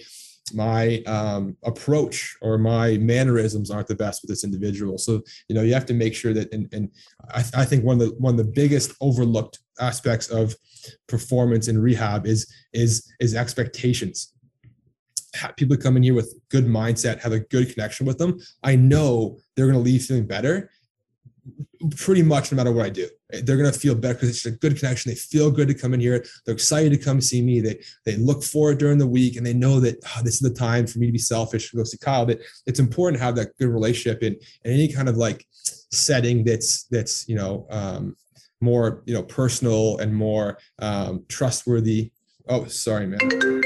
my um, approach or my mannerisms aren't the best with this individual. So you know you have to make sure that, and, and I, I think one of the one of the biggest overlooked aspects of performance in rehab is is is expectations. People come in here with good mindset, have a good connection with them. I know they're going to leave feeling better, pretty much no matter what I do. They're gonna feel better because it's a good connection. They feel good to come in here. They're excited to come see me. They they look forward during the week and they know that oh, this is the time for me to be selfish and go see Kyle. That it's important to have that good relationship in, in any kind of like setting that's that's you know um, more you know personal and more um, trustworthy. Oh, sorry, man.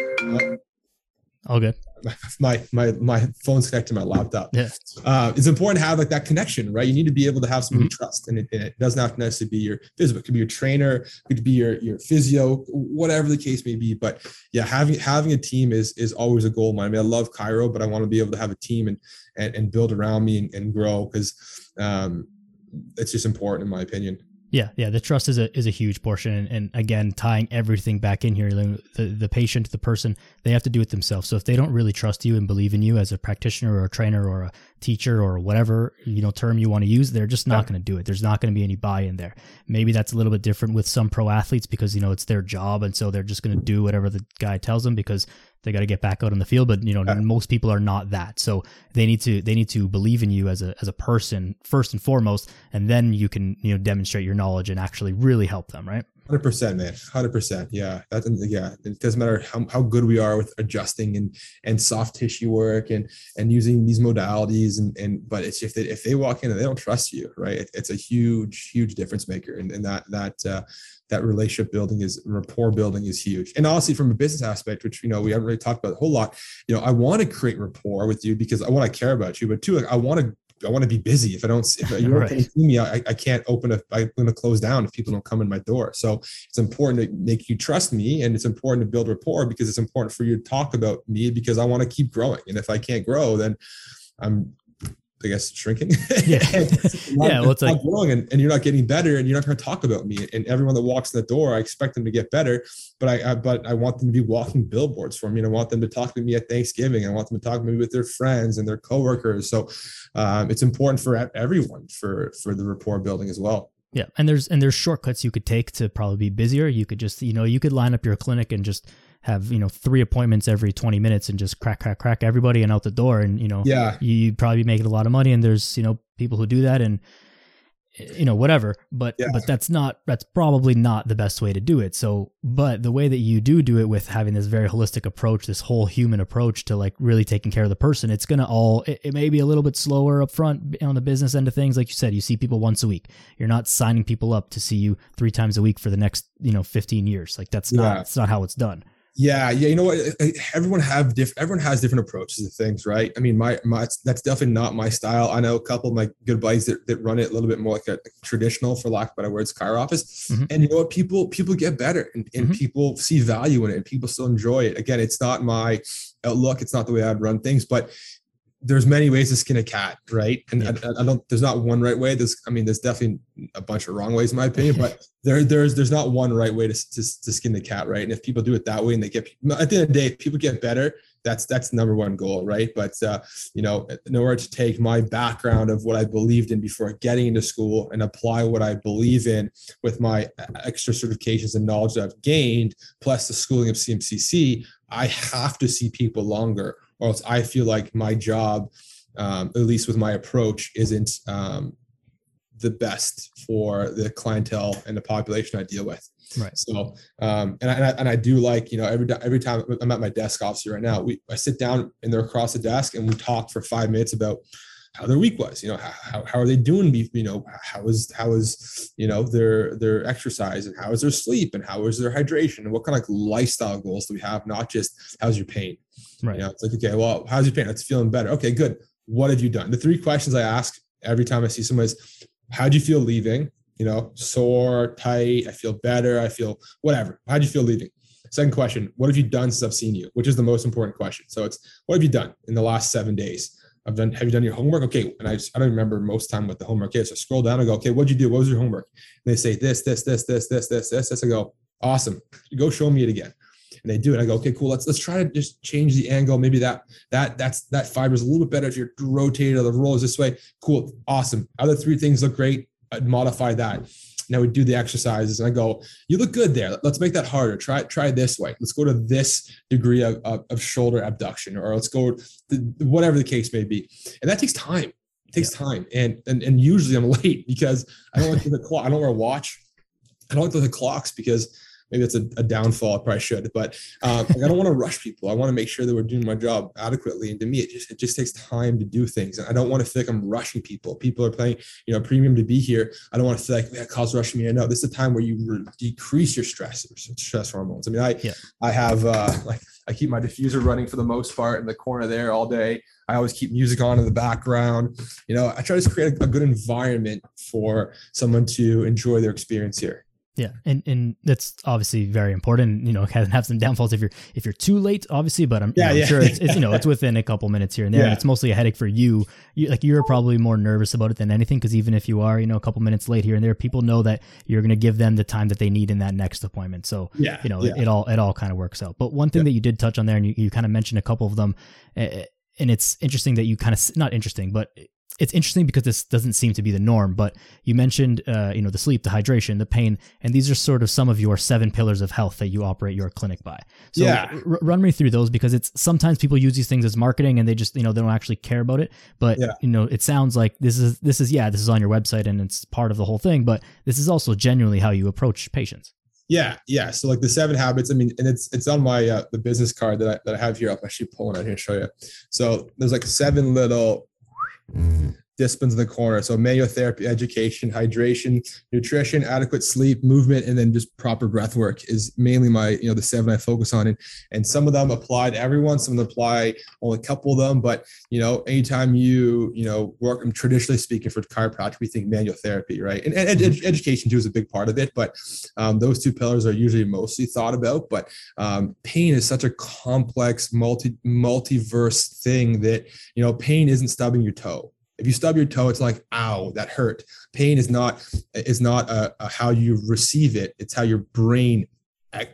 All good my my my phone's connected to my laptop. Yeah. Uh, it's important to have like that connection, right? You need to be able to have somebody mm-hmm. trust, and it, and it, doesn't have to necessarily be your physio. It could be your trainer, it could be your your physio, whatever the case may be. But yeah, having having a team is is always a goal of mine. I mean, I love chiro, but I want to be able to have a team and and, and build around me and, and grow because um, it's just important in my opinion. Yeah, yeah. The trust is a is a huge portion, and, again, tying everything back in here, the the patient, the person, they have to do it themselves. So if they don't really trust you and believe in you as a practitioner or a trainer or a teacher or whatever you know term you want to use, they're just not yeah. going to do it. There's not going to be any buy in there. Maybe that's a little bit different with some pro athletes because you know it's their job, and so they're just going to do whatever the guy tells them because they got to get back out on the field but you know yeah. most people are not that so they need to they need to believe in you as a as a person first and foremost and then you can you know demonstrate your knowledge and actually really help them right Hundred percent, man. Hundred percent. Yeah, that's yeah. It doesn't matter how, how good we are with adjusting and and soft tissue work and and using these modalities and and but it's if they if they walk in and they don't trust you, right? It, it's a huge huge difference maker, and, and that that uh, that relationship building is rapport building is huge. And honestly, from a business aspect, which you know we haven't really talked about a whole lot, you know, I want to create rapport with you because I want to care about you, but two, like I want to I want to be busy. If I don't, if you don't right. see me, I, I can't open up. I'm going to close down if people don't come in my door. So it's important to make you trust me and it's important to build rapport because it's important for you to talk about me because I want to keep growing. And if I can't grow, then I'm I guess shrinking. Yeah, yeah. Well, it's like growing, and, and, you're not getting better, and you're not going to talk about me. And everyone that walks in the door, I expect them to get better, but I, I, but I want them to be walking billboards for me. And I want them to talk to me at Thanksgiving. I want them to talk to me with their friends and their coworkers. So um, it's important for everyone for for the rapport building as well. Yeah, and there's and there's shortcuts you could take to probably be busier. You could just you know you could line up your clinic and just have you know three appointments every 20 minutes and just crack crack crack everybody and out the door. And you know yeah. you'd probably be making a lot of money and there's you know people who do that and you know whatever. But yeah. but that's not that's probably not the best way to do it. So but the way that you do do it with having this very holistic approach this whole human approach to like really taking care of the person it's gonna all it, it may be a little bit slower up front on the business end of things. Like you said you see people once a week. You're not signing people up to see you three times a week for the next you know 15 years. Like that's not that's not how it's done yeah, yeah. You know what? Everyone have different. Everyone has different approaches to things, right? I mean, my my that's definitely not my style. I know a couple of my good buddies that, that run it a little bit more like a, traditional, for lack of better words, car office. Mm-hmm. And you know what? People people get better, and, and mm-hmm. people see value in it, and people still enjoy it. Again, it's not my outlook. It's not the way I'd run things, but there's many ways to skin a cat, right? And yeah. I, I, don't. There's not one right way. There's, I mean, there's definitely a bunch of wrong ways, in my opinion. but there, there's, there's not one right way to, to, to skin the cat, right? And if people do it that way, and they get at the end of the day, if people get better, that's that's the number one goal, right? But uh, you know, in order to take my background of what I believed in before getting into school and apply what I believe in with my extra certifications and knowledge that I've gained, plus the schooling of CMCC, I have to see people longer or else I feel like my job, um, at least with my approach, isn't um, the best for the clientele and the population I deal with. Right. So, um, and I, and I do like, you know, every, every time I'm at my desk officer right now, we, I sit down and they're across the desk and we talk for five minutes about how their week was. You know, how, how are they doing? You know, how is how is you know their their exercise and how is their sleep and how is their hydration and what kind of lifestyle goals do we have? Not just how's your pain. Right. You know, it's like okay, well, how's your pain? It's feeling better. Okay, good. What have you done? The three questions I ask every time I see someone is, how do you feel leaving? You know, sore, tight. I feel better. I feel whatever. How do you feel leaving? Second question, what have you done since I've seen you? Which is the most important question. So it's what have you done in the last seven days? I've done, have you done your homework? Okay. And I just, I don't remember most time what the homework is. So I scroll down and go, okay, what'd you do? What was your homework? And they say this, this, this, this, this, this, this, this. I go, awesome. Go show me it again. And they do it. I go, okay, cool. Let's let's try to just change the angle. Maybe that that that's that fiber is a little bit better if you're rotated or the roll is this way. Cool, awesome. Other three things look great. I'd modify that. Now we do the exercises and I go, you look good there. Let's make that harder. Try try this way. Let's go to this degree of, of, of shoulder abduction, or let's go to whatever the case may be. And that takes time. It takes yeah. time. And, and and usually I'm late because I don't like the clock. I don't wear a watch. I don't like the clocks because maybe it's a, a downfall. I probably should, but um, like I don't want to rush people. I want to make sure that we're doing my job adequately. And to me, it just it just takes time to do things. And I don't want to feel like I'm rushing people. People are paying, you know, premium to be here. I don't want to feel like that cause rushing me. I know this is a time where you re- decrease your stress stress hormones. I mean, I yeah. I have uh, like I keep my diffuser running for the most part in the corner there all day. I always keep music on in the background. You know, I try to create a, a good environment for someone to enjoy their experience here. Yeah, and and that's obviously very important. You know, can have some downfalls if you're if you're too late, obviously. But I'm, yeah, you know, I'm yeah. sure it's, it's, you know it's within a couple minutes here and there. Yeah. it's mostly a headache for you. you. Like you're probably more nervous about it than anything because even if you are, you know, a couple minutes late here and there, people know that you're going to give them the time that they need in that next appointment. So yeah, you know. It, it, all it all kind of works out. But one thing that you did touch on there, and you, you kind of mentioned a couple of them, uh, and it's interesting that you kind of not interesting, but it's interesting because this doesn't seem to be the norm, but you mentioned, uh, you know, the sleep, the hydration, the pain, and these are sort of some of your seven pillars of health that you operate your clinic by. So yeah. R- run me through those because it's sometimes people use these things as marketing and they just, you know, they don't actually care about it. But yeah. you know, it sounds like this is this is yeah, this is on your website and it's part of the whole thing, but this is also genuinely how you approach patients. Yeah, yeah. So like the seven habits. I mean, and it's it's on my uh, the business card that I that I have here. I'll actually pull it out here and show you. So there's like seven little Mm disciplines in the corner. So manual therapy, education, hydration, nutrition, adequate sleep, movement, and then just proper breath work is mainly my, you know, the seven I focus on. And, and some of them apply to everyone, some of them apply only a couple of them. But, you know, anytime you, you know, work, I'm traditionally speaking for chiropractic, we think manual therapy, right? And, and ed- education too is a big part of it. But um, those two pillars are usually mostly thought about. But um, pain is such a complex, multi, multiverse thing that, you know, pain isn't stubbing your toe if you stub your toe, it's like, ow, that hurt. Pain is not is not a, a how you receive it; it's how your brain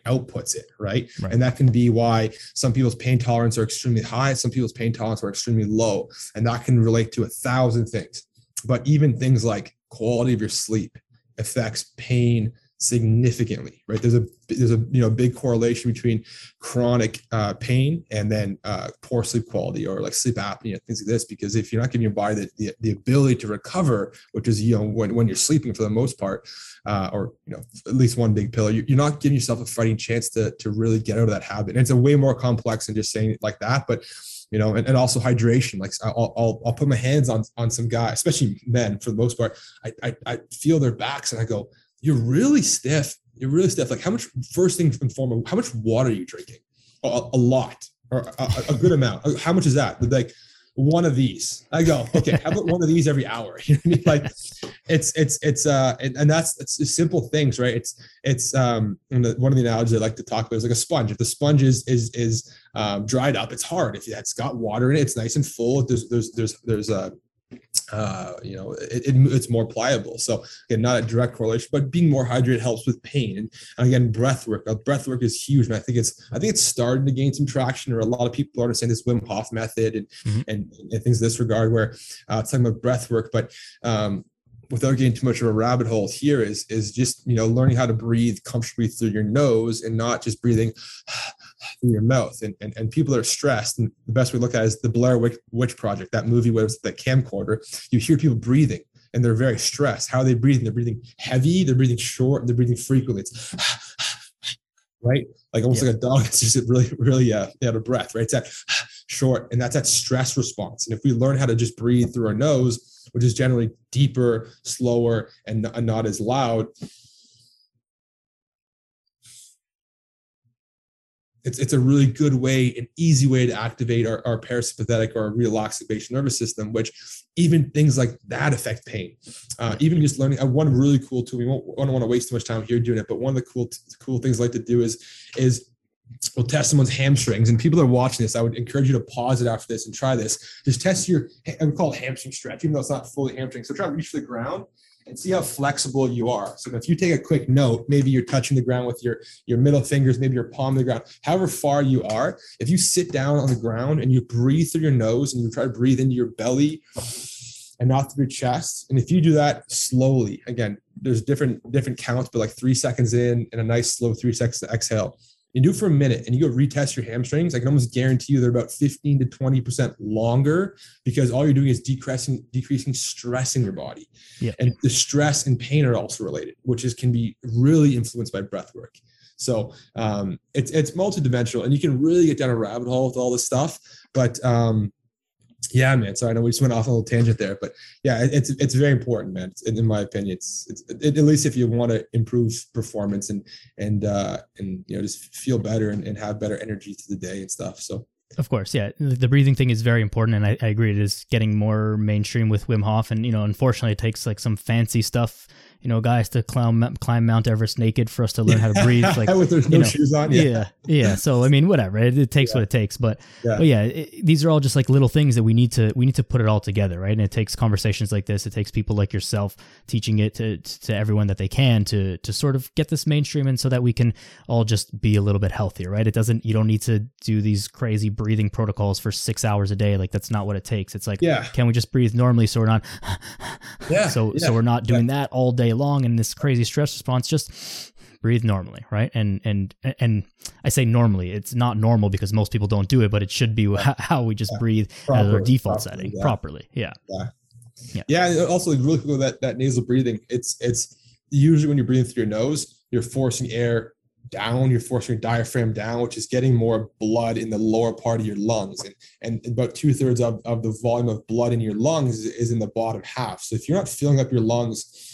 outputs it, right? right? And that can be why some people's pain tolerance are extremely high, some people's pain tolerance are extremely low, and that can relate to a thousand things. But even things like quality of your sleep affects pain significantly right there's a there's a you know big correlation between chronic uh, pain and then uh, poor sleep quality or like sleep apnea things like this because if you're not giving your body the, the, the ability to recover which is you know when, when you're sleeping for the most part uh, or you know at least one big pillar you're not giving yourself a fighting chance to to really get out of that habit and it's a way more complex than just saying it like that but you know, and, and also hydration. Like I'll, I'll, I'll put my hands on, on some guy, especially men for the most part. I, I, I feel their backs and I go, you're really stiff. You're really stiff. Like how much first thing and foremost, how much water are you drinking? A, a lot or a, a, good amount. Uh, how much is that? Like one of these. I go, okay, how about one of these every hour? You know what I mean? Like it's it's it's uh and, and that's it's simple things, right? It's it's um the, one of the analogies I like to talk about is like a sponge. If the sponge is is is um, dried up, it's hard. If it's got water in it, it's nice and full. There's there's there's there's uh, uh, you know, it, it, it's more pliable. So again, not a direct correlation, but being more hydrated helps with pain. And, and again, breath work. Uh, breath work is huge, and I think it's I think it's starting to gain some traction. Or a lot of people are understand this Wim Hof method and mm-hmm. and, and, things in this regard, where uh, it's talking about breath work. But um, without getting too much of a rabbit hole here, is is just you know learning how to breathe comfortably through your nose and not just breathing through your mouth. And, and, and people are stressed. And the best we look at is the Blair Witch, Witch Project, that movie was the camcorder. You hear people breathing and they're very stressed. How are they breathing? They're breathing heavy, they're breathing short, they're breathing frequently. It's right? Like almost yeah. like a dog. It's just really, really uh, out of breath, right? It's that short, and that's that stress response. And if we learn how to just breathe through our nose, which is generally deeper, slower, and not as loud, it's, it's a really good way, an easy way to activate our, our parasympathetic or relaxed nervous system, which even things like that affect pain. Uh, even just learning, uh, one really cool tool, we won't, I don't want to waste too much time here doing it, but one of the cool, cool things I like to do is, is we'll test someone's hamstrings and people are watching this. I would encourage you to pause it after this and try this. Just test your, I would call it hamstring stretch, even though it's not fully hamstring. So try to reach the ground and see how flexible you are. So if you take a quick note, maybe you're touching the ground with your, your middle fingers, maybe your palm of the ground, however far you are, if you sit down on the ground and you breathe through your nose and you try to breathe into your belly and not through your chest. And if you do that slowly, again, there's different, different counts, but like three seconds in and a nice slow three seconds to exhale you do it for a minute and you go retest your hamstrings, I can almost guarantee you they're about 15 to 20% longer because all you're doing is decreasing decreasing stress in your body. Yeah. And the stress and pain are also related, which is can be really influenced by breath work. So um, it's it's multidimensional and you can really get down a rabbit hole with all this stuff. But um, yeah, man. Sorry, I know we just went off a little tangent there, but yeah, it's it's very important, man. It's, in my opinion, it's, it's it, at least if you want to improve performance and and uh and you know just feel better and, and have better energy to the day and stuff. So of course, yeah. The breathing thing is very important, and I, I, agree. It is getting more mainstream with Wim Hof, and you know, unfortunately, it takes like some fancy stuff you know, guys to climb climb Mount Everest naked for us to learn how to breathe. Like with there's no know, shoes on. Yeah. yeah, yeah. So I mean, whatever. It, it takes yeah. what it takes. But yeah, but yeah it, these are all just like little things that we need to we need to put it all together, right? And it takes conversations like this. It takes people like yourself teaching it to to everyone that they can to to sort of get this mainstream, and so that we can all just be a little bit healthier, right? It doesn't. You don't need to do these crazy breathing protocols for six hours a day. Like that's not what it takes. It's like, yeah, can we just breathe normally so we're not, yeah, so so we're not doing that all day long and this crazy crazy stress response, just breathe normally, right? And and and I say normally, it's not normal because most people don't do it, but it should be how we just yeah. breathe properly, at our default properly, setting yeah. properly. Yeah. yeah. Yeah. Yeah. Also, really cool that that nasal breathing. It's it's usually when you're breathing through your nose, you're forcing air down, you're forcing your diaphragm down, which is getting more blood in the lower part of your lungs. And, and about two thirds of, of the volume of blood in your lungs is, is in the bottom half. So if you're not filling up your lungs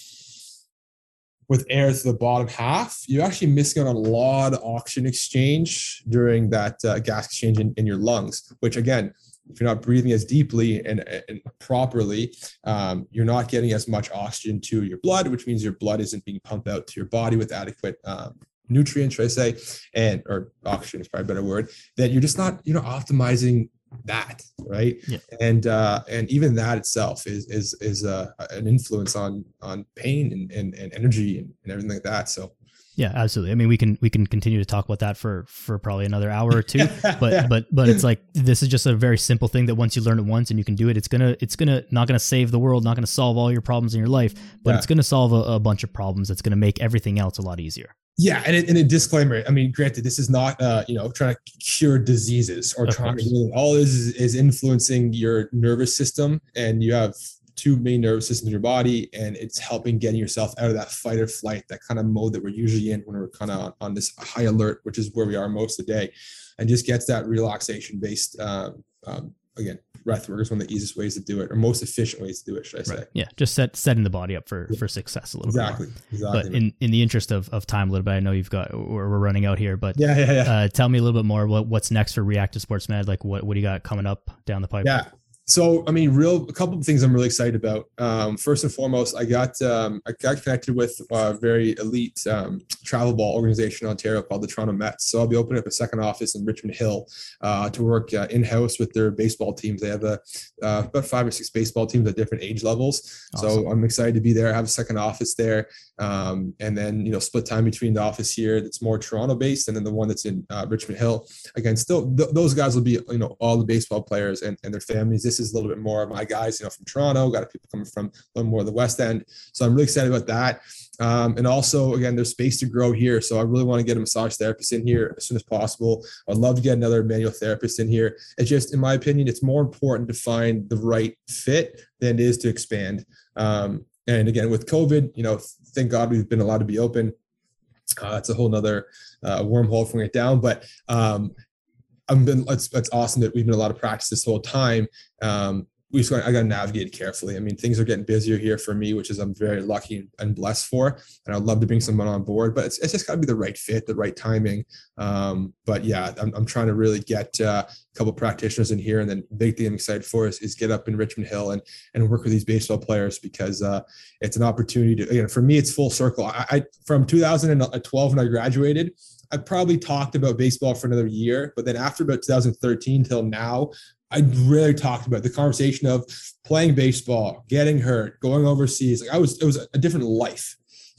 with air to the bottom half, you're actually missing out on a lot of oxygen exchange during that uh, gas exchange in, in your lungs, which again, if you're not breathing as deeply and, and properly, um, you're not getting as much oxygen to your blood, which means your blood isn't being pumped out to your body with adequate um, nutrients, should I say, and or oxygen is probably a better word. That you're just not, you know, optimizing that right yeah. and uh and even that itself is is is uh, an influence on on pain and and, and energy and, and everything like that so yeah absolutely i mean we can we can continue to talk about that for for probably another hour or two but yeah. but but it's like this is just a very simple thing that once you learn it once and you can do it it's gonna it's gonna not gonna save the world not gonna solve all your problems in your life but yeah. it's gonna solve a, a bunch of problems it's gonna make everything else a lot easier yeah, and, it, and a disclaimer. I mean, granted, this is not uh, you know trying to cure diseases or of trying course. to all is is influencing your nervous system, and you have two main nervous systems in your body, and it's helping getting yourself out of that fight or flight, that kind of mode that we're usually in when we're kind of on, on this high alert, which is where we are most of the day, and just gets that relaxation based um, um, again breath work is one of the easiest ways to do it or most efficient ways to do it should i say right. yeah just set setting the body up for yeah. for success a little exactly. bit exactly but in in the interest of, of time a little bit i know you've got we're, we're running out here but yeah yeah, yeah. Uh, tell me a little bit more what what's next for reactive sports med like what what do you got coming up down the pipe yeah so I mean, real a couple of things I'm really excited about. Um, first and foremost, I got um, I got connected with a very elite um, travel ball organization in Ontario called the Toronto Mets. So I'll be opening up a second office in Richmond Hill uh, to work uh, in house with their baseball teams. They have a, uh, about five or six baseball teams at different age levels. Awesome. So I'm excited to be there. I have a second office there, um, and then you know split time between the office here that's more Toronto based, and then the one that's in uh, Richmond Hill. Again, still th- those guys will be you know all the baseball players and, and their families. This is a little bit more of my guys, you know, from Toronto, got people coming from a little more of the West End. So I'm really excited about that. Um, and also, again, there's space to grow here. So I really want to get a massage therapist in here as soon as possible. I'd love to get another manual therapist in here. It's just, in my opinion, it's more important to find the right fit than it is to expand. Um, and again, with COVID, you know, thank God we've been allowed to be open. Uh, it's a whole nother uh, wormhole from it down. But um, I've been it's, it's awesome that we've been a lot of practice this whole time. Um, we just got, I got to navigate carefully. I mean, things are getting busier here for me, which is I'm very lucky and blessed for. And I'd love to bring someone on board, but it's, it's just got to be the right fit, the right timing. Um, but yeah, I'm, I'm trying to really get uh, a couple practitioners in here, and then big thing I'm excited for is, is get up in Richmond Hill and and work with these baseball players because uh, it's an opportunity to. You know, for me, it's full circle. I, I from 2012 when I graduated. I probably talked about baseball for another year, but then after about 2013 till now, I really talked about the conversation of playing baseball, getting hurt, going overseas. Like I was, it was a different life.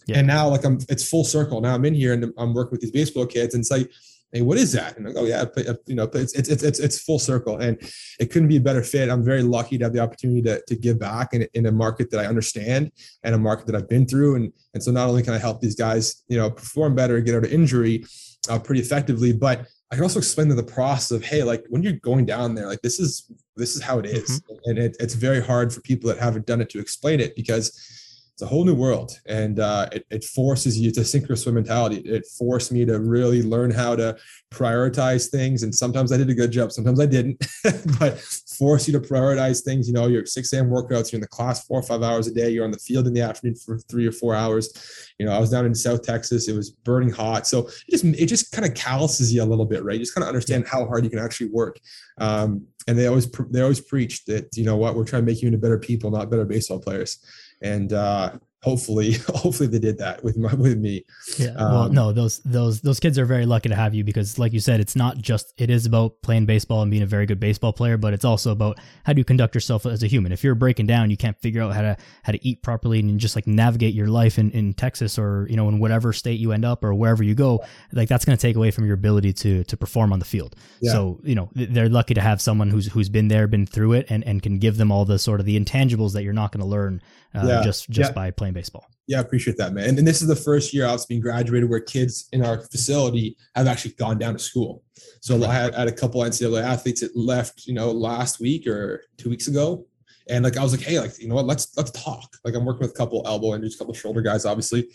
Yeah. And now, like I'm, it's full circle. Now I'm in here and I'm working with these baseball kids, and it's like, hey, what is that? And I go, oh yeah, you know, it's it's it's it's full circle, and it couldn't be a better fit. I'm very lucky to have the opportunity to to give back in, in a market that I understand and a market that I've been through, and and so not only can I help these guys, you know, perform better and get out of injury uh, pretty effectively, but I can also explain to the process of, hey, like when you're going down there, like this is this is how it is. Mm-hmm. and it, it's very hard for people that haven't done it to explain it because it's a whole new world, and uh, it, it forces you to sink or swim mentality. It forced me to really learn how to prioritize things, and sometimes I did a good job, sometimes I didn't, but force you to prioritize things. You know, your 6 a.m. workouts, you're in the class four or five hours a day, you're on the field in the afternoon for three or four hours you know, I was down in South Texas. It was burning hot, so it just it just kind of calluses you a little bit, right? You just kind of understand how hard you can actually work. Um, and they always they always preach that you know what we're trying to make you into better people, not better baseball players. And uh, hopefully hopefully they did that with my with me. Yeah um, well no those those those kids are very lucky to have you because like you said it's not just it is about playing baseball and being a very good baseball player but it's also about how do you conduct yourself as a human? If you're breaking down you can't figure out how to how to eat properly and just like navigate your life in, in texas or you know in whatever state you end up or wherever you go like that's going to take away from your ability to to perform on the field. Yeah. so you know they're lucky to have someone who's who's been there been through it and and can give them all the sort of the intangibles that you're not going to learn uh, yeah. just just yeah. by playing baseball. Yeah, I appreciate that, man. And, and this is the first year I was being graduated where kids in our facility have actually gone down to school. So I had, I had a couple NCAA athletes that left, you know, last week or two weeks ago. And like I was like, hey, like, you know what, let's let's talk. Like I'm working with a couple elbow injuries, a couple shoulder guys, obviously.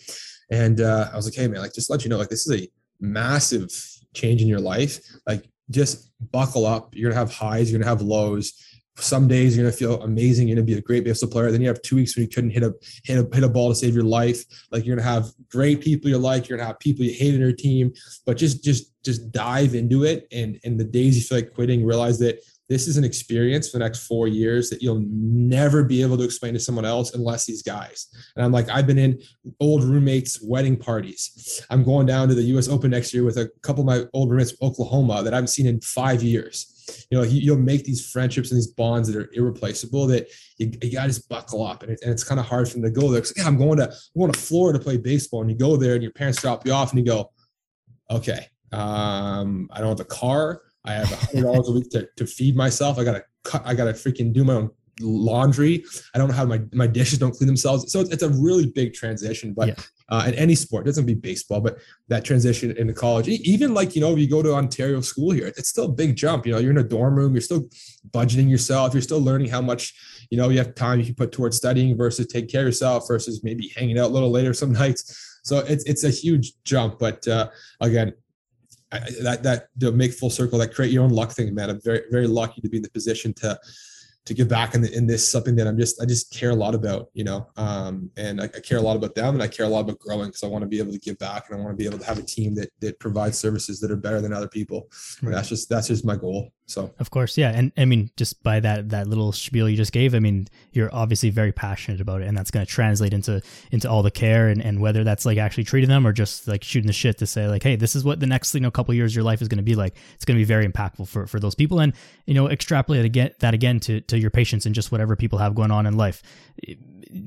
And uh, I was like, hey man, like just let you know, like this is a massive change in your life. Like just buckle up. You're gonna have highs, you're gonna have lows some days you're gonna feel amazing. You're gonna be a great baseball player. Then you have two weeks when you couldn't hit a hit a hit a ball to save your life. Like you're gonna have great people you like. You're gonna have people you hate in your team. But just just just dive into it. And and the days you feel like quitting, realize that this is an experience for the next four years that you'll never be able to explain to someone else unless these guys. And I'm like, I've been in old roommates' wedding parties. I'm going down to the U.S. Open next year with a couple of my old roommates from Oklahoma that I haven't seen in five years you know, you'll make these friendships and these bonds that are irreplaceable that you, you got to just buckle up. And, it, and it's kind of hard for them to go there. Cause yeah, I'm going to, I'm going to Florida to play baseball. And you go there and your parents drop you off and you go, okay, um, I don't have a car. I have a hundred dollars a week to, to feed myself. I gotta cut, I gotta freaking do my own laundry. I don't know how my, my dishes don't clean themselves. So it's, it's a really big transition, but yeah uh, in any sport. It doesn't be baseball, but that transition into college, even like, you know, if you go to Ontario school here, it's still a big jump. You know, you're in a dorm room, you're still budgeting yourself, you're still learning how much, you know, you have time you can put towards studying versus take care of yourself versus maybe hanging out a little later some nights. So it's, it's a huge jump. But uh, again, I, that, that to make full circle, that create your own luck thing, man. I'm very, very lucky to be in the position to, to give back in, the, in this something that I'm just I just care a lot about, you know, um, and I, I, care a lot about them, and I care a lot about growing because I want to be able to give back, and I want to be able to have a team that that provides services that are better than other people. Right. That's just that's just my goal. So. Of course, yeah, and I mean, just by that that little spiel you just gave, I mean, you're obviously very passionate about it, and that's going to translate into into all the care and, and whether that's like actually treating them or just like shooting the shit to say like, hey, this is what the next you know couple years your life is going to be like. It's going to be very impactful for for those people, and you know, extrapolate again that again to to your patients and just whatever people have going on in life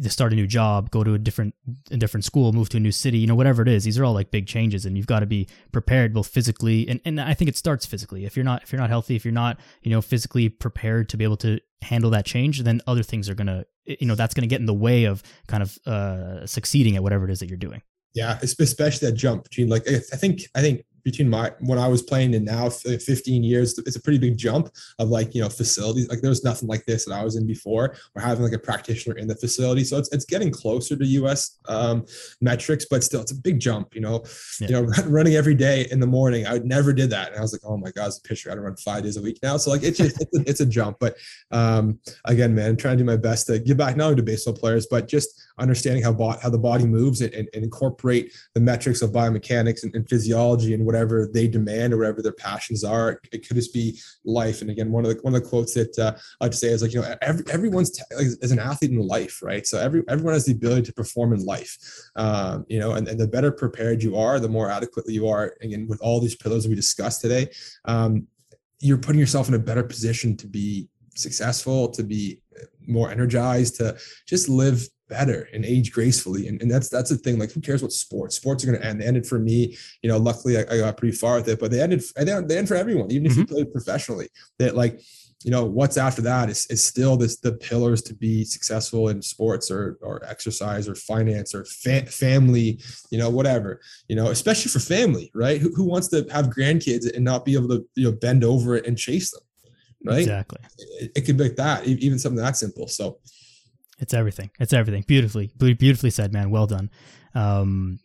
to start a new job, go to a different a different school, move to a new city, you know, whatever it is. These are all like big changes, and you've got to be prepared both physically and and I think it starts physically. If you're not if you're not healthy, if you're not you know physically prepared to be able to handle that change, then other things are gonna you know that's gonna get in the way of kind of uh, succeeding at whatever it is that you're doing. Yeah, especially that jump between like I think I think between my when I was playing and now 15 years, it's a pretty big jump of like you know facilities. Like there was nothing like this that I was in before, or having like a practitioner in the facility. So it's it's getting closer to U.S. Um, metrics, but still it's a big jump. You know, yeah. you know, running every day in the morning, I would never did that, and I was like, oh my god, as a pitcher, I don't run five days a week now. So like it's just it's a, it's a jump, but um, again, man, I'm trying to do my best to give back not only to baseball players, but just understanding how bo- how the body moves and, and, and incorporate the metrics of biomechanics and, and, physiology and whatever they demand or whatever their passions are. It could just be life. And again, one of the one of the quotes that uh, I like to say is like you know every, everyone's t- as an athlete in life, right? So every everyone has the ability to perform in life, um, you know, and, and the better prepared you are, the more adequately you are. Again, with all these pillars we discussed today, um, you're putting yourself in a better position to be successful, to be more energized, to just live better and age gracefully. And, and that's that's the thing. Like, who cares what sports? Sports are going to end. They ended for me. You know, luckily I, I, got pretty far with it, but they ended. They end for everyone, even if mm-hmm. you played professionally. That like, you know, what's after that is is still this the pillars to be successful in sports or or exercise or finance or fa- family. You know, whatever. You know, especially for family, right? Who, who wants to have grandkids and not be able to you know bend over it and chase them? Right. Exactly. It, it could be like that, even something that simple. So it's everything. It's everything. Beautifully, beautifully said, man. Well done. Um,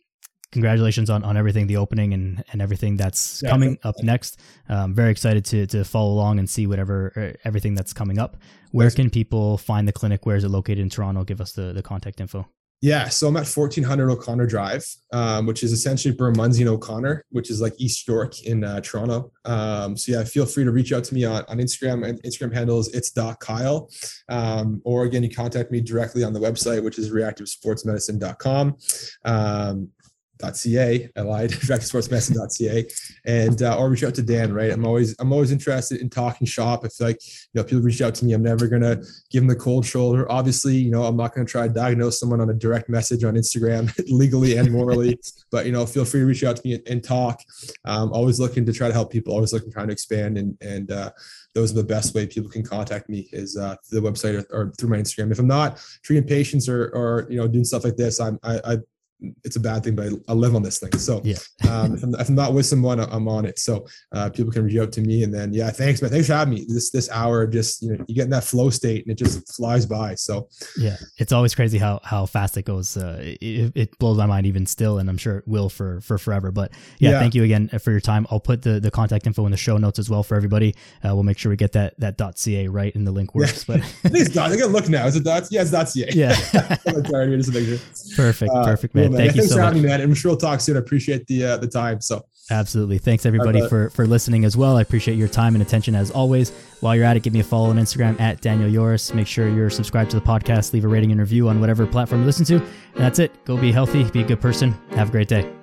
congratulations on, on everything, the opening and, and everything that's yeah, coming up next. I'm very excited to, to follow along and see whatever, er, everything that's coming up. Where can people find the clinic? Where is it located in Toronto? Give us the, the contact info. Yeah, so I'm at 1400 O'Connor Drive, um, which is essentially Bermondsey and O'Connor, which is like East York in uh, Toronto. Um, so yeah, feel free to reach out to me on, on Instagram. And Instagram handle is it's Doc Kyle, um, or again, you contact me directly on the website, which is reactivesportsmedicine.com. Um, .ca, I lied, reactivesportsmedicine.ca, and uh, or reach out to Dan. Right, I'm always I'm always interested in talking shop. I feel like you know people reach out to me, I'm never gonna give them the cold shoulder. Obviously, you know I'm not gonna try to diagnose someone on a direct message on Instagram legally and morally, but you know feel free to reach out to me and, and talk. Um, always looking to try to help people. Always looking trying to expand and and uh, those are the best way people can contact me is uh, through the website or, or, through my Instagram. If I'm not treating patients or, or you know doing stuff like this, I'm I, I it's a bad thing, but I, I live on this thing. So yeah. um, if, I'm, if, I'm, not with someone, I'm on it. So uh, people can reach out to me, and then yeah, thanks, man. Thanks for having me. This this hour, just you know, you get in that flow state, and it just flies by. So yeah, it's always crazy how how fast it goes. Uh, it, it, blows my mind even still, and I'm sure it will for for forever. But yeah, yeah, thank you again for your time. I'll put the the contact info in the show notes as well for everybody. Uh, we'll make sure we get that that .ca right and the link works. Yeah. But I think it's dot. I gotta look now. Is it dot? Yeah, it's .ca. Yeah. perfect. Perfect, man. Thank you so much. man. I'm sure we'll talk soon. I appreciate the uh, the time. So absolutely, thanks everybody right, for for listening as well. I appreciate your time and attention as always. While you're at it, give me a follow on Instagram at Daniel Yoris. Make sure you're subscribed to the podcast. Leave a rating and review on whatever platform you listen to. And that's it. Go be healthy. Be a good person. Have a great day.